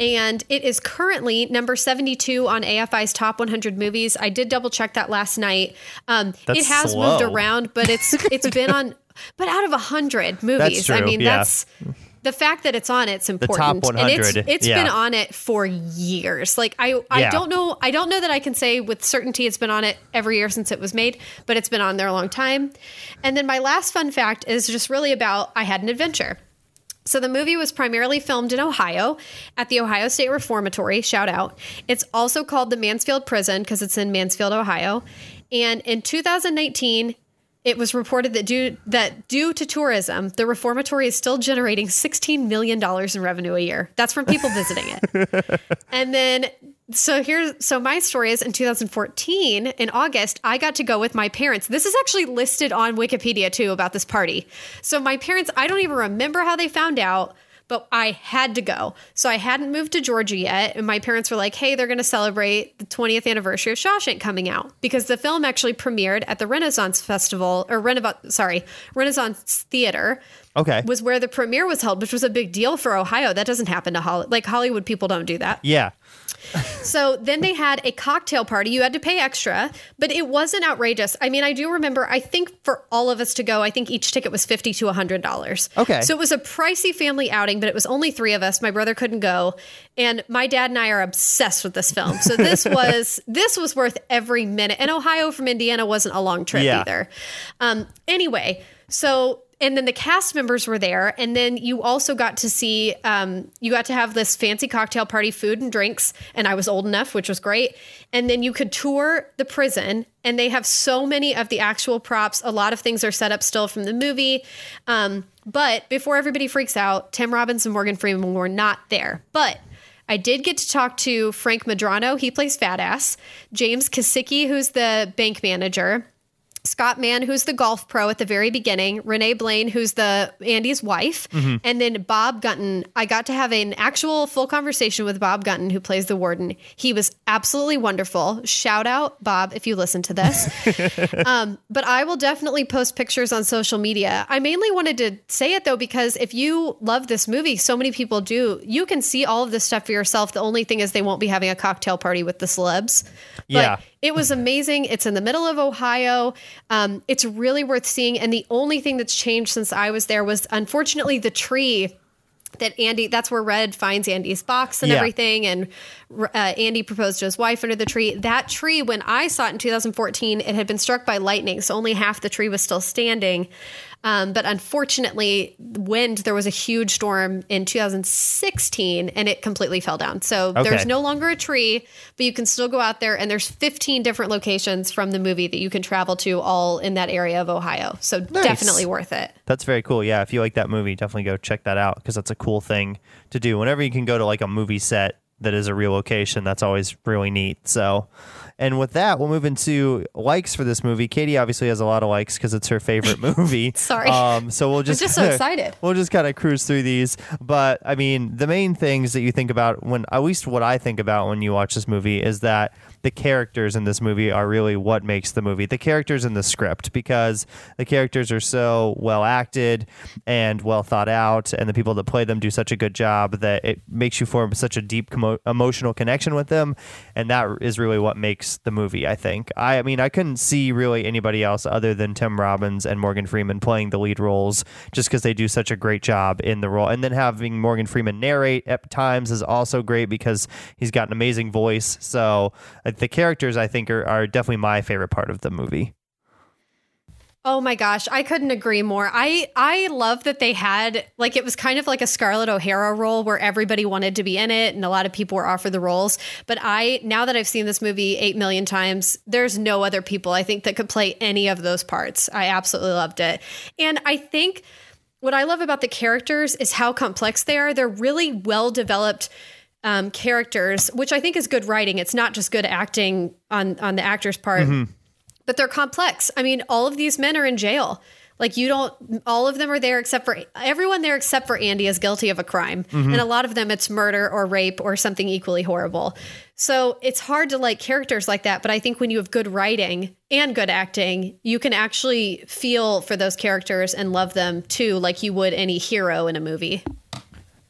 [SPEAKER 2] And it is currently number 72 on AFI's top 100 movies. I did double check that last night. Um, it has moved around, but it's it's been on. But out of a 100 movies, I mean,
[SPEAKER 1] yeah.
[SPEAKER 2] that's the fact that it's on it's important.
[SPEAKER 1] The top
[SPEAKER 2] And it's
[SPEAKER 1] 100,
[SPEAKER 2] it's
[SPEAKER 1] yeah.
[SPEAKER 2] been on it for years. Like I I
[SPEAKER 1] Yeah.
[SPEAKER 2] don't know I don't know that I can say with certainty it's been on it every year since it was made, but it's been on there a long time. And then my last fun fact is just really about I had an adventure. So the movie was primarily filmed in Ohio at the Ohio State Reformatory. Shout out. It's also called the Mansfield Prison because it's in Mansfield, Ohio. And in 2019, it was reported that due that due to tourism, the reformatory is still generating 16 million dollars in revenue a year. That's from people visiting it. and then so here's so my story is in 2014 in August I got to go with my parents. This is actually listed on Wikipedia too about this party. So my parents I don't even remember how they found out but I had to go. So I hadn't moved to Georgia yet. And my parents were like, hey, they're going to celebrate the 20th anniversary of Shawshank coming out because the film actually premiered at the Renaissance Festival or Renaissance, sorry, Renaissance Theater
[SPEAKER 1] Okay.
[SPEAKER 2] was where the premiere was held, which was a big deal for Ohio. That doesn't happen to Hollywood. Like Hollywood people don't do that.
[SPEAKER 1] yeah.
[SPEAKER 2] So then they had a cocktail party. You had to pay extra, but it wasn't outrageous. I mean, I do remember, I think for all of us to go, I think each ticket was 50 to $100.
[SPEAKER 1] Okay.
[SPEAKER 2] So it was a pricey family outing, but it was only three of us. My brother couldn't go. And my dad and I are obsessed with this film. So this was, this was worth every minute. And Ohio from Indiana wasn't a long trip
[SPEAKER 1] Yeah.
[SPEAKER 2] either. Um, anyway, so and then the cast members were there and then you also got to see um, you got to have this fancy cocktail party food and drinks and i was old enough which was great and then you could tour the prison and they have so many of the actual props a lot of things are set up still from the movie um, but before everybody freaks out tim robbins and morgan freeman were not there but I did get to talk to Frank Medrano. He plays Fat Ass. James Kisicki, who's the bank manager. Scott Mann, who's the golf pro at the very beginning, Renee Blaine, who's the Andy's wife, and then Bob Gunton. I got to have an actual full conversation with Bob Gunton, who plays the warden. He was absolutely wonderful. Shout out, Bob, if you listen to this. um, but I will definitely post pictures on social media. I mainly wanted to say it though, because if you love this movie, so many people do, you can see all of this stuff for yourself. The only thing is they won't be having a cocktail party with the celebs. But
[SPEAKER 1] Yeah.
[SPEAKER 2] It was amazing. It's in the middle of Ohio. Um, it's really worth seeing. And the only thing that's changed since I was there was unfortunately the tree that Andy, that's where Red finds Andy's box and
[SPEAKER 1] Yeah.
[SPEAKER 2] everything. And uh, Andy proposed to his wife under the tree. That tree, when I saw it in 2014, it had been struck by lightning. So only half the tree was still standing. Um, but unfortunately, wind, there was a huge storm in 2016 and it completely fell down. So
[SPEAKER 1] Okay.
[SPEAKER 2] there's no longer a tree, but you can still go out there and there's 15 different locations from the movie that you can travel to all in that area of Ohio. So definitely worth it.
[SPEAKER 1] That's very cool. Yeah, if you like that movie, definitely go check that out because that's a cool thing to do. Whenever you can go to like a movie set that is a real location. That's always really neat. So, and with that, we'll move into likes for this movie. Katie obviously has a lot of likes because it's her favorite movie.
[SPEAKER 2] Sorry.
[SPEAKER 1] Um, so we'll just
[SPEAKER 2] just so excited.
[SPEAKER 1] We'll just kind of cruise through these. But I mean, the main things that you think about when, at least what I think about when you watch this movie, is that the characters in this movie are really what makes the movie. The characters in the script, because the characters are so well acted and well thought out, and the people that play them do such a good job that it makes you form such a deep emotional connection with them, and that is really what makes the movie. I think. I, I mean, I couldn't see really anybody else other than Tim Robbins and Morgan Freeman playing the lead roles, just because they do such a great job in the role, and then having Morgan Freeman narrate at times is also great because he's got an amazing voice. So the characters I think are, are definitely my favorite part of the movie.
[SPEAKER 2] Oh my gosh, I couldn't agree more. I I love that they had like it was kind of like a Scarlett O'Hara role where everybody wanted to be in it and a lot of people were offered the roles. But I now that I've seen this movie 8 million times, there's no other people I think that could play any of those parts. I absolutely loved it. And I think what I love about the characters is how complex they are. They're really well developed um, characters, which I think is good writing. It's not just good acting on on the actor's part, mm-hmm. but they're complex. I mean, all of these men are in jail. Like you don't, all of them are there except for everyone there except for Andy is guilty of a crime, mm-hmm. and a lot of them it's murder or rape or something equally horrible. So it's hard to like characters like that. But I think when you have good writing and good acting, you can actually feel for those characters and love them too, like you would any hero in a movie.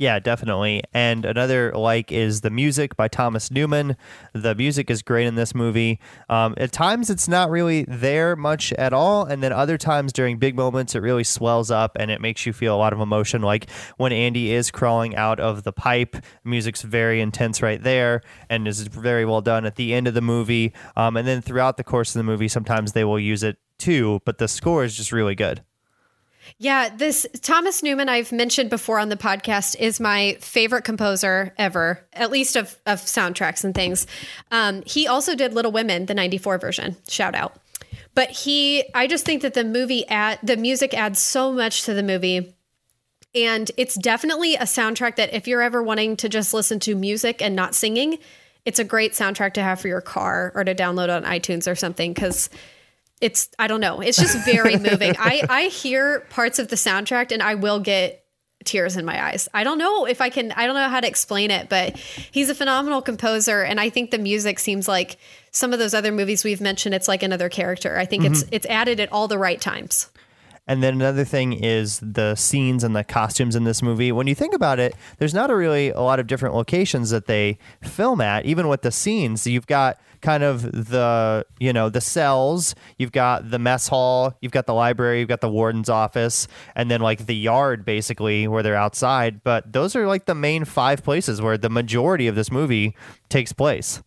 [SPEAKER 1] Yeah, definitely. And another like is the music by Thomas Newman. The music is great in this movie. Um, at times, it's not really there much at all, and then other times during big moments, it really swells up and it makes you feel a lot of emotion. Like when Andy is crawling out of the pipe, music's very intense right there and is very well done at the end of the movie. Um, and then throughout the course of the movie, sometimes they will use it too, but the score is just really good.
[SPEAKER 2] Yeah, this Thomas Newman I've mentioned before on the podcast is my favorite composer ever, at least of, of soundtracks and things. Um, he also did Little Women, the 94 version. Shout out. But he I just think that the movie ad the music adds so much to the movie. And it's definitely a soundtrack that if you're ever wanting to just listen to music and not singing, it's a great soundtrack to have for your car or to download on iTunes or something because it's I don't know. It's just very moving. I I hear parts of the soundtrack and I will get tears in my eyes. I don't know if I can I don't know how to explain it, but he's a phenomenal composer and I think the music seems like some of those other movies we've mentioned it's like another character. I think mm-hmm. it's it's added at all the right times.
[SPEAKER 1] And then another thing is the scenes and the costumes in this movie. When you think about it, there's not a really a lot of different locations that they film at, even with the scenes. You've got kind of the you know the cells you've got the mess hall you've got the library you've got the warden's office and then like the yard basically where they're outside but those are like the main five places where the majority of this movie takes place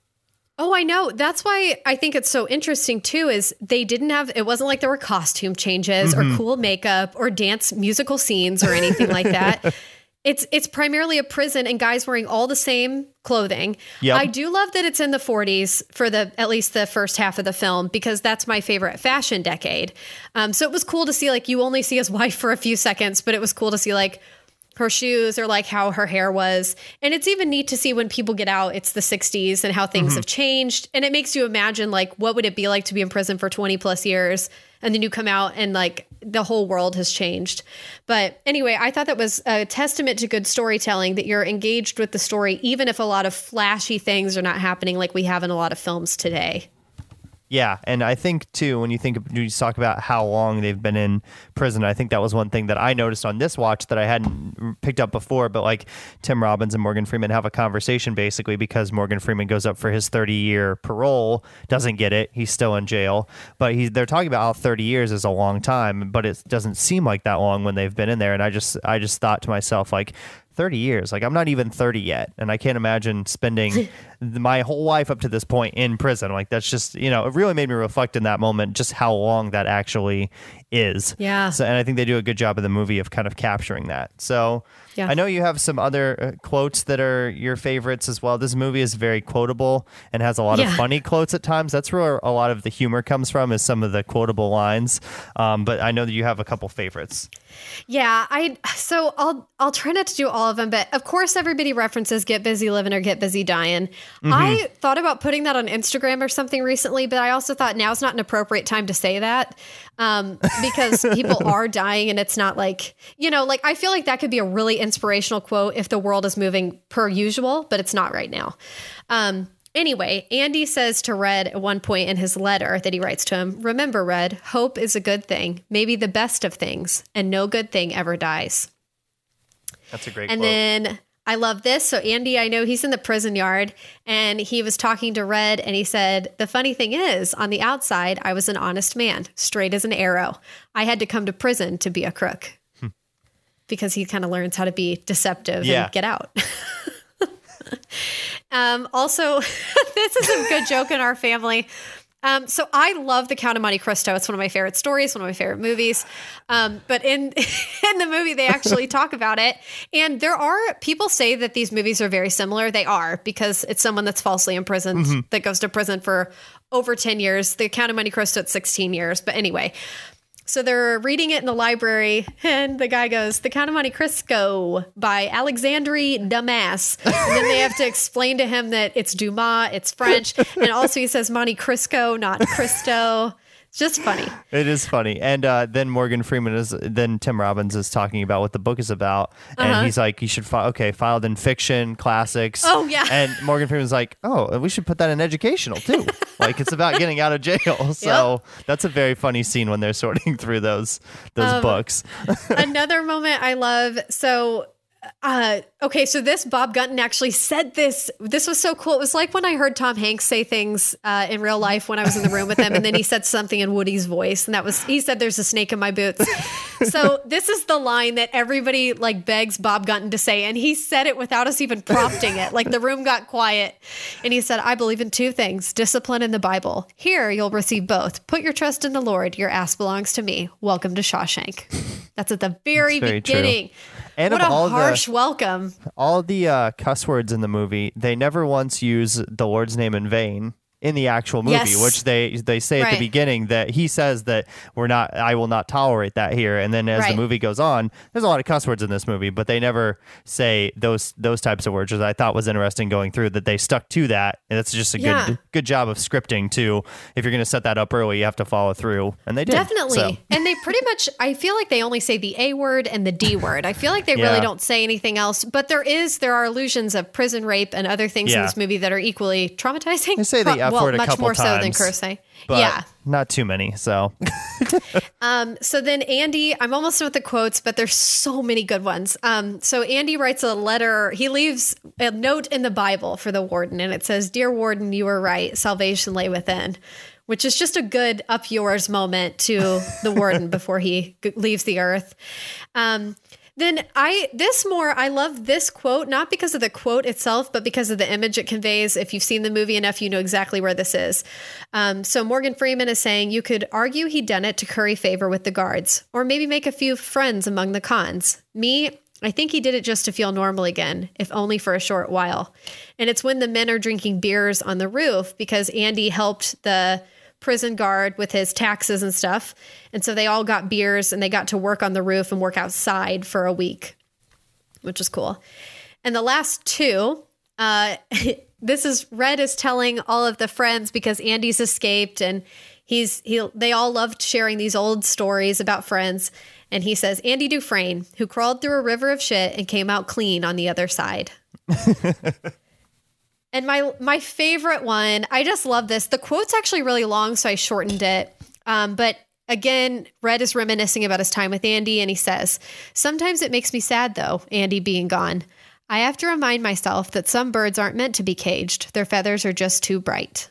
[SPEAKER 2] Oh, I know. That's why I think it's so interesting too is they didn't have it wasn't like there were costume changes mm-hmm. or cool makeup or dance musical scenes or anything like that. It's it's primarily a prison and guys wearing all the same clothing. Yep. I do love that it's in the 40s for the at least the first half of the film because that's my favorite fashion decade. Um, so it was cool to see like you only see his wife for a few seconds, but it was cool to see like her shoes or like how her hair was. And it's even neat to see when people get out, it's the 60s and how things mm-hmm. have changed. And it makes you imagine like what would it be like to be in prison for 20 plus years and then you come out and like the whole world has changed. But anyway, I thought that was a testament to good storytelling that you're engaged with the story even if a lot of flashy things are not happening like we have in a lot of films today.
[SPEAKER 1] Yeah, and I think too when you think you talk about how long they've been in prison, I think that was one thing that I noticed on this watch that I hadn't picked up before. But like Tim Robbins and Morgan Freeman have a conversation basically because Morgan Freeman goes up for his 30 year parole, doesn't get it, he's still in jail. But he's they're talking about how 30 years is a long time, but it doesn't seem like that long when they've been in there. And I just I just thought to myself like 30 years. Like I'm not even 30 yet, and I can't imagine spending my whole life up to this point in prison. Like that's just, you know, it really made me reflect in that moment just how long that actually is.
[SPEAKER 2] Yeah.
[SPEAKER 1] So and I think they do a good job in the movie of kind of capturing that. So yeah. I know you have some other uh, quotes that are your favorites as well. This movie is very quotable and has a lot yeah. of funny quotes at times. That's where a lot of the humor comes from, is some of the quotable lines. Um, but I know that you have a couple favorites.
[SPEAKER 2] Yeah, I so I'll I'll try not to do all of them, but of course, everybody references "Get Busy Living" or "Get Busy Dying." I thought about putting that on Instagram or something recently, but I also thought now's not an appropriate time to say that um, because people are dying, and it's not like you know, like I feel like that could be a really inspirational quote if the world is moving per usual, but it's not right now. Um, Anyway, Andy says to Red at one point in his letter that he writes to him Remember, Red, hope is a good thing, maybe the best of things, and no good thing ever dies.
[SPEAKER 1] That's a great
[SPEAKER 2] And
[SPEAKER 1] quote.
[SPEAKER 2] then I love this. So, Andy, I know he's in the prison yard and he was talking to Red and he said, The funny thing is, on the outside, I was an honest man, straight as an arrow. I had to come to prison to be a crook hmm. because he kind of learns how to be deceptive
[SPEAKER 1] Yeah.
[SPEAKER 2] and get out. um, also, this is a good joke in our family. Um, so I love The Count of Monte Cristo. It's one of my favorite stories, one of my favorite movies. Um, but in in the movie, they actually talk about it, and there are people say that these movies are very similar. They are because it's someone that's falsely imprisoned that goes to prison for over ten years. The Count of Monte Cristo at sixteen years. But anyway, so they're reading it in the library, and the guy goes, The Count of Monte Cristo by Alexandre Dumas. And then they have to explain to him that it's Dumas, it's French. And also he says Monte Cristo, not Cristo. It's just funny.
[SPEAKER 1] It is funny. And uh, then Morgan Freeman is, then Tim Robbins is talking about what the book is about. And
[SPEAKER 2] Uh-huh.
[SPEAKER 1] he's like, you should, fi- okay, filed in fiction, classics.
[SPEAKER 2] Oh, yeah.
[SPEAKER 1] And Morgan Freeman's like, oh, we should put that in educational too. like it's about getting out of jail. So that's a very funny scene when they're sorting through those, those
[SPEAKER 2] Um,
[SPEAKER 1] books.
[SPEAKER 2] Another moment I love. So, uh, okay, so this Bob Gunton actually said this. This was so cool. It was like when I heard Tom Hanks say things uh, in real life when I was in the room with him, and then he said something in Woody's voice, and that was he said, "There's a snake in my boots." so this is the line that everybody like begs Bob Gunton to say, and he said it without us even prompting it. Like the room got quiet, and he said, "I believe in two things: discipline and the Bible. Here you'll receive both. Put your trust in the Lord. Your ass belongs to me. Welcome to Shawshank." That's at the very,
[SPEAKER 1] very true.
[SPEAKER 2] beginning.
[SPEAKER 1] And
[SPEAKER 2] what
[SPEAKER 1] of
[SPEAKER 2] a
[SPEAKER 1] all the-
[SPEAKER 2] harsh welcome.
[SPEAKER 1] all the uh, cuss words in the movie, they never once use the Lord's name in vain in the actual movie,
[SPEAKER 2] Yes.
[SPEAKER 1] which they they say at the beginning that he says that we're not, I will not tolerate that here. And then as
[SPEAKER 2] Right.
[SPEAKER 1] the movie goes on, there's a lot of cuss words in this movie, but they never say those those types of words, which I thought was interesting going through that they stuck to that. And it's just a
[SPEAKER 2] Yeah.
[SPEAKER 1] good good job of scripting too. If you're going to set that up early, you have to follow through, and they did
[SPEAKER 2] Definitely.
[SPEAKER 1] So,
[SPEAKER 2] And they pretty much, I feel like they only say the A word and the D word. I feel like they
[SPEAKER 1] Yeah.
[SPEAKER 2] really don't say anything else, but there is, there are allusions of prison rape and other things in this movie that are equally traumatizing.
[SPEAKER 1] They say the F
[SPEAKER 2] well,
[SPEAKER 1] a
[SPEAKER 2] much
[SPEAKER 1] couple
[SPEAKER 2] more so than
[SPEAKER 1] times,
[SPEAKER 2] cursing. yeah.
[SPEAKER 1] not too many. So
[SPEAKER 2] Um, so then Andy, I'm almost done with the quotes, but there's so many good ones. Um, so Andy writes a letter. He leaves a note in the Bible for the warden, and it says, "Dear warden, you were right. Salvation lay within." Which is just a good up yours moment to the warden before he g- leaves the earth. Um, then I this more I love this quote not because of the quote itself, but because of the image it conveys. If you've seen the movie enough, you know exactly where this is. Um, so Morgan Freeman is saying you could argue he'd done it to curry favor with the guards, or maybe make a few friends among the cons. Me, I think he did it just to feel normal again, if only for a short while. And it's when the men are drinking beers on the roof because Andy helped the prison guard with his taxes and stuff. And so they all got beers and they got to work on the roof and work outside for a week, which is cool. And the last two, uh, this is Red is telling all of the friends because Andy's escaped and he's he they all loved sharing these old stories about friends. And he says, Andy Dufresne, who crawled through a river of shit and came out clean on the other side. And my my favorite one, I just love this. The quote's actually really long, so I shortened it. Um, but again, Red is reminiscing about his time with Andy, and he says, "Sometimes it makes me sad, though, Andy being gone. I have to remind myself that some birds aren't meant to be caged; their feathers are just too bright."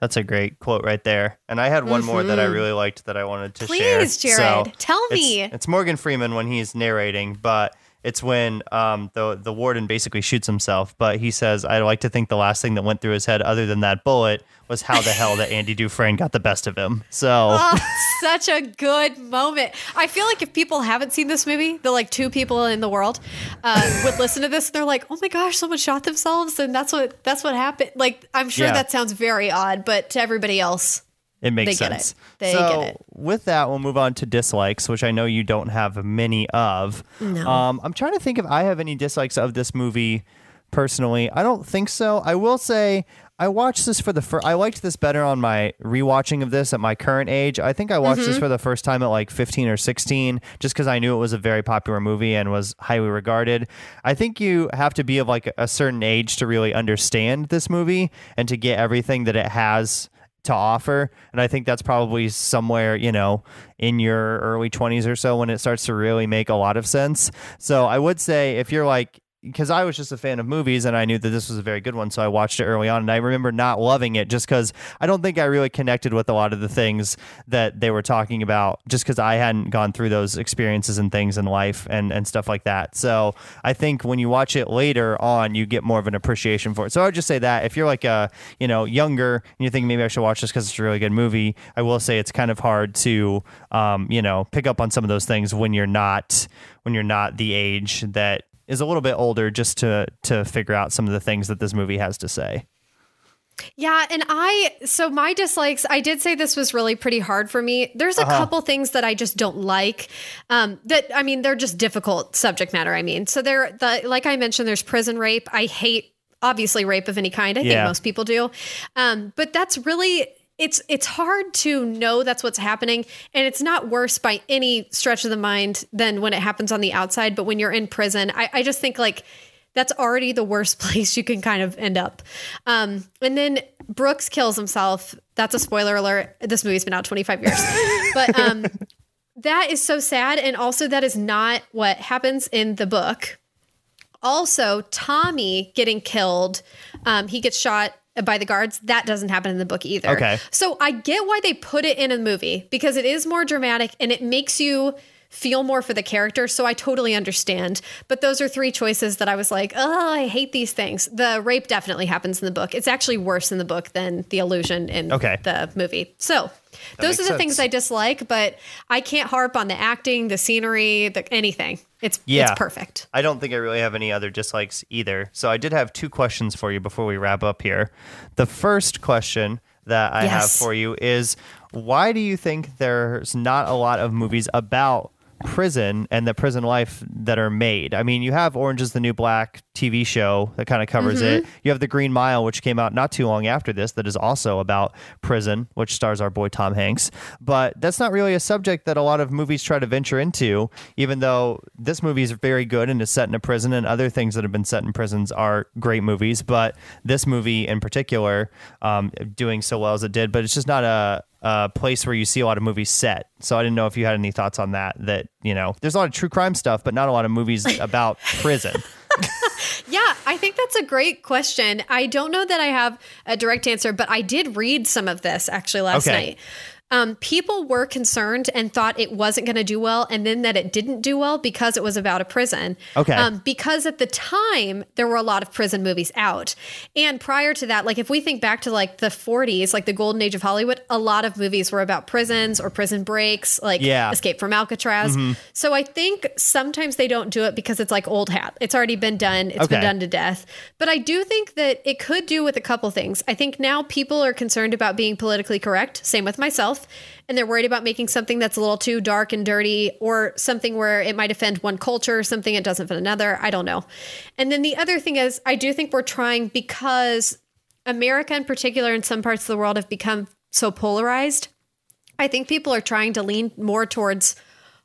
[SPEAKER 1] That's a great quote right there. And I had one more that I really liked that I wanted to share.
[SPEAKER 2] Mm-hmm. Please, Jared, tell
[SPEAKER 1] it's-
[SPEAKER 2] me.
[SPEAKER 1] It's, Morgan Freeman when he's narrating, but it's when um, the the warden basically shoots himself. But he says, "I'd like to think the last thing that went through his head, other than that bullet, was how the hell that Andy Dufresne got the best of him." So
[SPEAKER 2] Oh, such a good moment. I feel like if people haven't seen this movie, the like two people in the world uh, would listen to this. They're like, "Oh my gosh, someone shot themselves," and that's what that's what happened. Like, I'm sure
[SPEAKER 1] Yeah.
[SPEAKER 2] that sounds very odd, but to everybody else,
[SPEAKER 1] It makes
[SPEAKER 2] They get
[SPEAKER 1] sense.
[SPEAKER 2] it. They
[SPEAKER 1] so
[SPEAKER 2] get it.
[SPEAKER 1] with that, we'll move on to dislikes, which I know you don't have many of.
[SPEAKER 2] No.
[SPEAKER 1] Um, I'm trying to think if I have any dislikes of this movie personally. I don't think so. I will say I watched this for the first. I liked this better on my rewatching of this at my current age. I think I watched
[SPEAKER 2] Mm-hmm.
[SPEAKER 1] this for the first time at like 15 or 16, just because I knew it was a very popular movie and was highly regarded. I think you have to be of like a certain age to really understand this movie and to get everything that it has to offer. And I think that's probably somewhere, you know, in your early 20s or so when it starts to really make a lot of sense. So I would say if you're like, because I was just a fan of movies and I knew that this was a very good one, so I watched it early on. And I remember not loving it just because I don't think I really connected with a lot of the things that they were talking about, just because I hadn't gone through those experiences and things in life and, and stuff like that. So I think when you watch it later on, you get more of an appreciation for it. So I would just say that if you're like a you know younger and you think maybe I should watch this because it's a really good movie, I will say it's kind of hard to um, you know pick up on some of those things when you're not when you're not the age that is a little bit older just to to figure out some of the things that this movie has to say.
[SPEAKER 2] Yeah, and I so my dislikes, I did say this was really pretty hard for me. There's a
[SPEAKER 1] Uh-huh.
[SPEAKER 2] couple things that I just don't like. Um that I mean, they're just difficult subject matter, I mean. So there the like I mentioned there's prison rape. I hate obviously rape of any kind. I think most people do. Um but that's really it's it's hard to know that's what's happening and it's not worse by any stretch of the mind than when it happens on the outside but when you're in prison i, I just think like that's already the worst place you can kind of end up. Um, and then brooks kills himself. That's a spoiler alert. This movie's been out 25 years. But um, that is so sad and also that is not what happens in the book. Also tommy getting killed um, he gets shot by the guards that doesn't happen in the book either
[SPEAKER 1] Okay.
[SPEAKER 2] so i get why they put it in a movie because it is more dramatic and it makes you feel more for the character so i totally understand but those are three choices that i was like oh i hate these things the rape definitely happens in the book it's actually worse in the book than the illusion in
[SPEAKER 1] Okay.
[SPEAKER 2] the movie so those are the things i dislike but i can't harp on the acting the scenery the anything it's
[SPEAKER 1] Yeah.
[SPEAKER 2] it's perfect
[SPEAKER 1] I don't think I really have any other dislikes either. So I did have two questions for you before we wrap up here. The first question that I have for you is why do you think there's not a lot of movies about prison and the prison life that are made? I mean, you have Orange is the New Black TV show that kind of covers it. You have The Green Mile, which came out not too long after this, that is also about prison, which stars our boy Tom Hanks. But that's not really a subject that a lot of movies try to venture into, even though this movie is very good and is set in a prison, and other things that have been set in prisons are great movies. But this movie in particular, um, doing so well as it did, but it's just not a a place where you see a lot of movies set. So I didn't know if you had any thoughts on that. That you know, there's a lot of true crime stuff, but not a lot of movies about prison.
[SPEAKER 2] Yeah, I think that's a great question. I don't know that I have a direct answer, but I did read some of this actually last
[SPEAKER 1] Okay.
[SPEAKER 2] night. Um, people were concerned and thought it wasn't going to do well, and then that it didn't do well because it was about a prison.
[SPEAKER 1] Okay.
[SPEAKER 2] Um, because at the time there were a lot of prison movies out, and prior to that, like if we think back to like the 40s, like the golden age of Hollywood, a lot of movies were about prisons or prison breaks, like
[SPEAKER 1] Yeah.
[SPEAKER 2] Escape from Alcatraz. So I think sometimes they don't do it because it's like old hat. It's already been done. It's been done to death. But I do think that it could do with a couple things. I think now people are concerned about being politically correct. Same with myself. And they're worried about making something that's a little too dark and dirty or something where it might offend one culture, something it doesn't fit another. I don't know. And then the other thing is, I do think we're trying because America in particular, in some parts of the world, have become so polarized. I think people are trying to lean more towards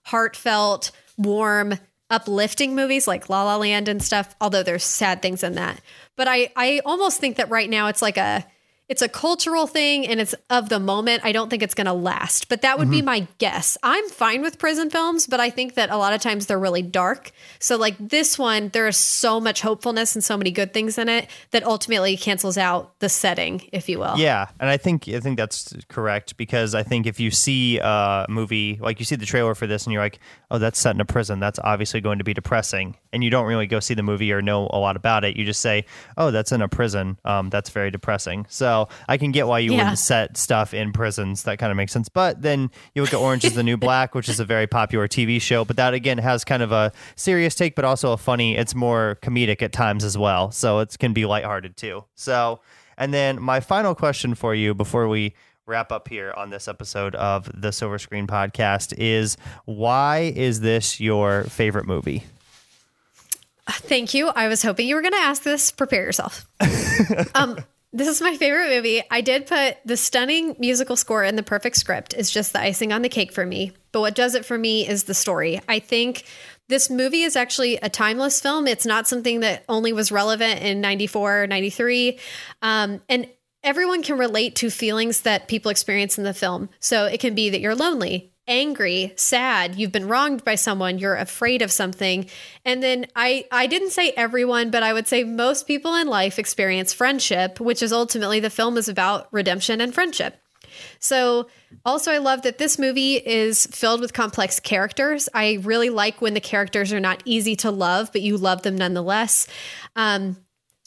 [SPEAKER 2] heartfelt, warm, uplifting movies like La La Land and stuff, although there's sad things in that. But I, I almost think that right now it's like a it's a cultural thing and it's of the moment. I don't think it's going to last, but that would be my guess. I'm fine with prison films, but I think that a lot of times they're really dark. So, like this one, there is so much hopefulness and so many good things in it that ultimately cancels out the setting, if you will.
[SPEAKER 1] Yeah, and I think I think that's correct because I think if you see a movie like you see the trailer for this and you're like, oh, that's set in a prison, that's obviously going to be depressing, and you don't really go see the movie or know a lot about it. You just say, oh, that's in a prison, um, that's very depressing. So I can get why you
[SPEAKER 2] Yeah.
[SPEAKER 1] wouldn't set stuff in prisons. That kind of makes sense. But then you look at Orange is the New Black, which is a very popular TV show, but that again has kind of a serious take, but also a funny. It's more comedic at times as well, so it can be lighthearted too. So. And then my final question for you before we wrap up here on this episode of the Silver Screen Podcast is why is this your favorite movie?
[SPEAKER 2] Thank you. I was hoping you were going to ask this. Prepare yourself. um, this is my favorite movie. I did put the stunning musical score and the perfect script is just the icing on the cake for me. But what does it for me is the story. I think this movie is actually a timeless film. It's not something that only was relevant in 94 or 93. Um, and everyone can relate to feelings that people experience in the film. So it can be that you're lonely, angry, sad, you've been wronged by someone, you're afraid of something. And then I I didn't say everyone, but I would say most people in life experience friendship, which is ultimately the film is about redemption and friendship. So, also, I love that this movie is filled with complex characters. I really like when the characters are not easy to love, but you love them nonetheless. Um,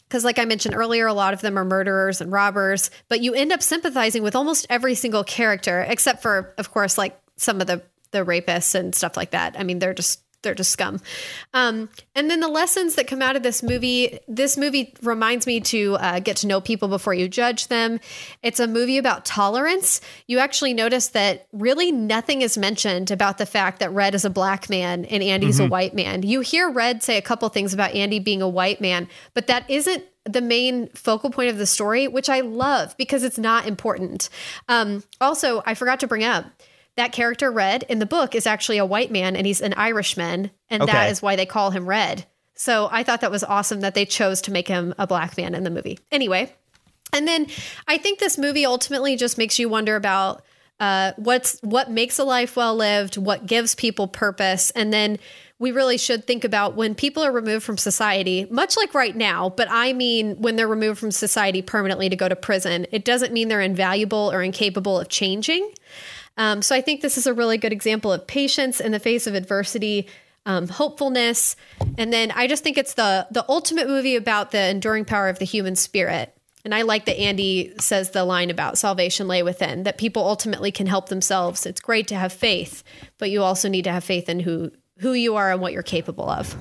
[SPEAKER 2] because like i mentioned earlier a lot of them are murderers and robbers but you end up sympathizing with almost every single character except for of course like some of the the rapists and stuff like that i mean they're just they're just scum. Um, and then the lessons that come out of this movie. This movie reminds me to uh, get to know people before you judge them. It's a movie about tolerance. You actually notice that really nothing is mentioned about the fact that Red is a black man and Andy's mm-hmm. a white man. You hear Red say a couple things about Andy being a white man, but that isn't the main focal point of the story, which I love because it's not important. Um, also, I forgot to bring up that character Red in the book is actually a white man and he's an Irishman, and okay. that is why they call him Red. So I thought that was awesome that they chose to make him a black man in the movie. Anyway, and then I think this movie ultimately just makes you wonder about uh, what's what makes a life well lived, what gives people purpose, and then we really should think about when people are removed from society, much like right now, but I mean when they're removed from society permanently to go to prison. It doesn't mean they're invaluable or incapable of changing. Um, so I think this is a really good example of patience in the face of adversity, um, hopefulness, and then I just think it's the the ultimate movie about the enduring power of the human spirit. And I like that Andy says the line about salvation lay within, that people ultimately can help themselves. It's great to have faith, but you also need to have faith in who who you are and what you're capable of.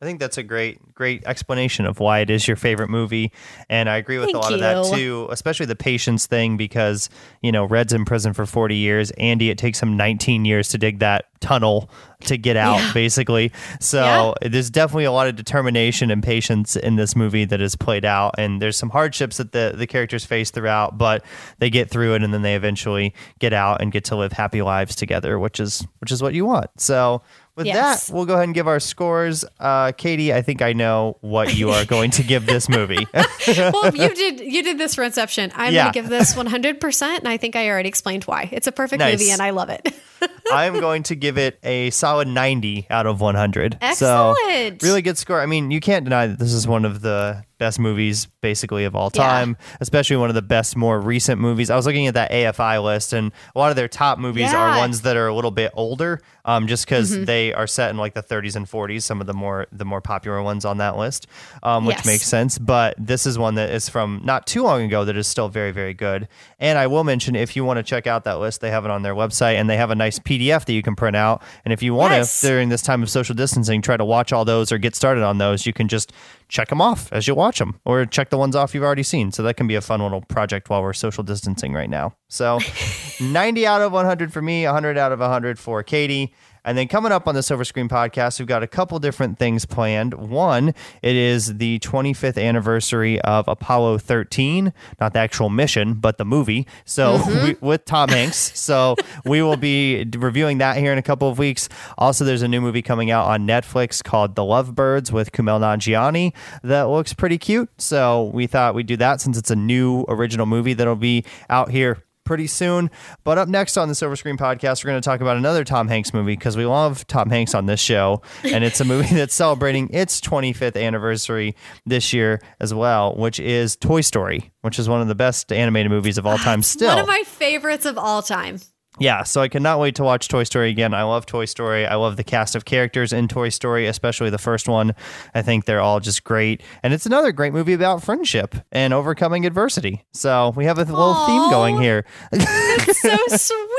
[SPEAKER 1] I think that's a great, great explanation of why it is your favorite movie, and I agree with
[SPEAKER 2] Thank
[SPEAKER 1] a lot
[SPEAKER 2] you.
[SPEAKER 1] of that too, especially the patience thing because you know Red's in prison for forty years. Andy, it takes him nineteen years to dig that tunnel to get out, yeah. basically. So yeah. there's definitely a lot of determination and patience in this movie that is played out, and there's some hardships that the the characters face throughout, but they get through it, and then they eventually get out and get to live happy lives together, which is which is what you want. So with yes. that, we'll go ahead and give our scores. Uh, Katie, I think I know what you are going to give this movie.
[SPEAKER 2] well, you did you did this for Inception. I'm yeah. going to give this 100%, and I think I already explained why. It's a perfect nice. movie, and I love it.
[SPEAKER 1] I'm going to give it a solid 90 out of 100.
[SPEAKER 2] Excellent.
[SPEAKER 1] So, really good score. I mean, you can't deny that this is one of the best movies basically of all time, yeah. especially one of the best more recent movies. I was looking at that AFI list, and a lot of their top movies yeah. are ones that are a little bit older, um, just because mm-hmm. they are set in like the 30s and 40s. Some of the more the more popular ones on that list, um, which yes. makes sense. But this is one that is from not too long ago that is still very very good. And I will mention if you want to check out that list, they have it on their website, and they have a nice PDF that you can print out. And if you want yes. to during this time of social distancing, try to watch all those or get started on those, you can just check them off as you watch them or check the ones off you've already seen. So that can be a fun little project while we're social distancing right now. So 90 out of 100 for me, 100 out of 100 for Katie. And then coming up on the Silver Screen podcast, we've got a couple different things planned. One, it is the 25th anniversary of Apollo 13, not the actual mission, but the movie. So mm-hmm. we, with Tom Hanks. so we will be reviewing that here in a couple of weeks. Also, there's a new movie coming out on Netflix called The Lovebirds with Kumail Nanjiani that looks pretty cute. So we thought we'd do that since it's a new original movie that'll be out here pretty soon. But up next on the Silver Screen Podcast, we're going to talk about another Tom Hanks movie because we love Tom Hanks on this show. And it's a movie that's celebrating its 25th anniversary this year as well, which is Toy Story, which is one of the best animated movies of all time still.
[SPEAKER 2] One of my favorites of all time
[SPEAKER 1] yeah, so I cannot wait to watch Toy Story again. I love Toy Story. I love the cast of characters in Toy Story, especially the first one. I think they're all just great. And it's another great movie about friendship and overcoming adversity. So we have a little theme going here.
[SPEAKER 2] That's so sweet.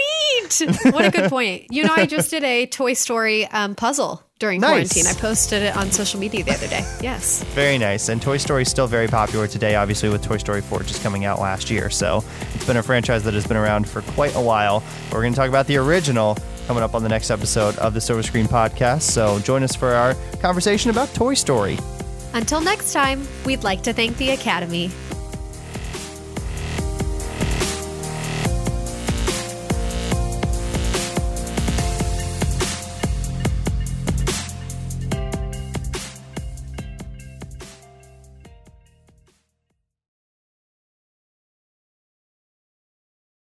[SPEAKER 2] what? A good point. You know, I just did a Toy Story um, puzzle during
[SPEAKER 1] Nice.
[SPEAKER 2] quarantine. I posted it on social media the other day. Yes.
[SPEAKER 1] Very nice. And Toy Story is still very popular today, obviously, with Toy Story 4 just coming out last year. So it's been a franchise that has been around for quite a while. We're going to talk about the original coming up on the next episode of the Silver Screen Podcast. So join us for our conversation about Toy Story.
[SPEAKER 2] Until next time, we'd like to thank the Academy.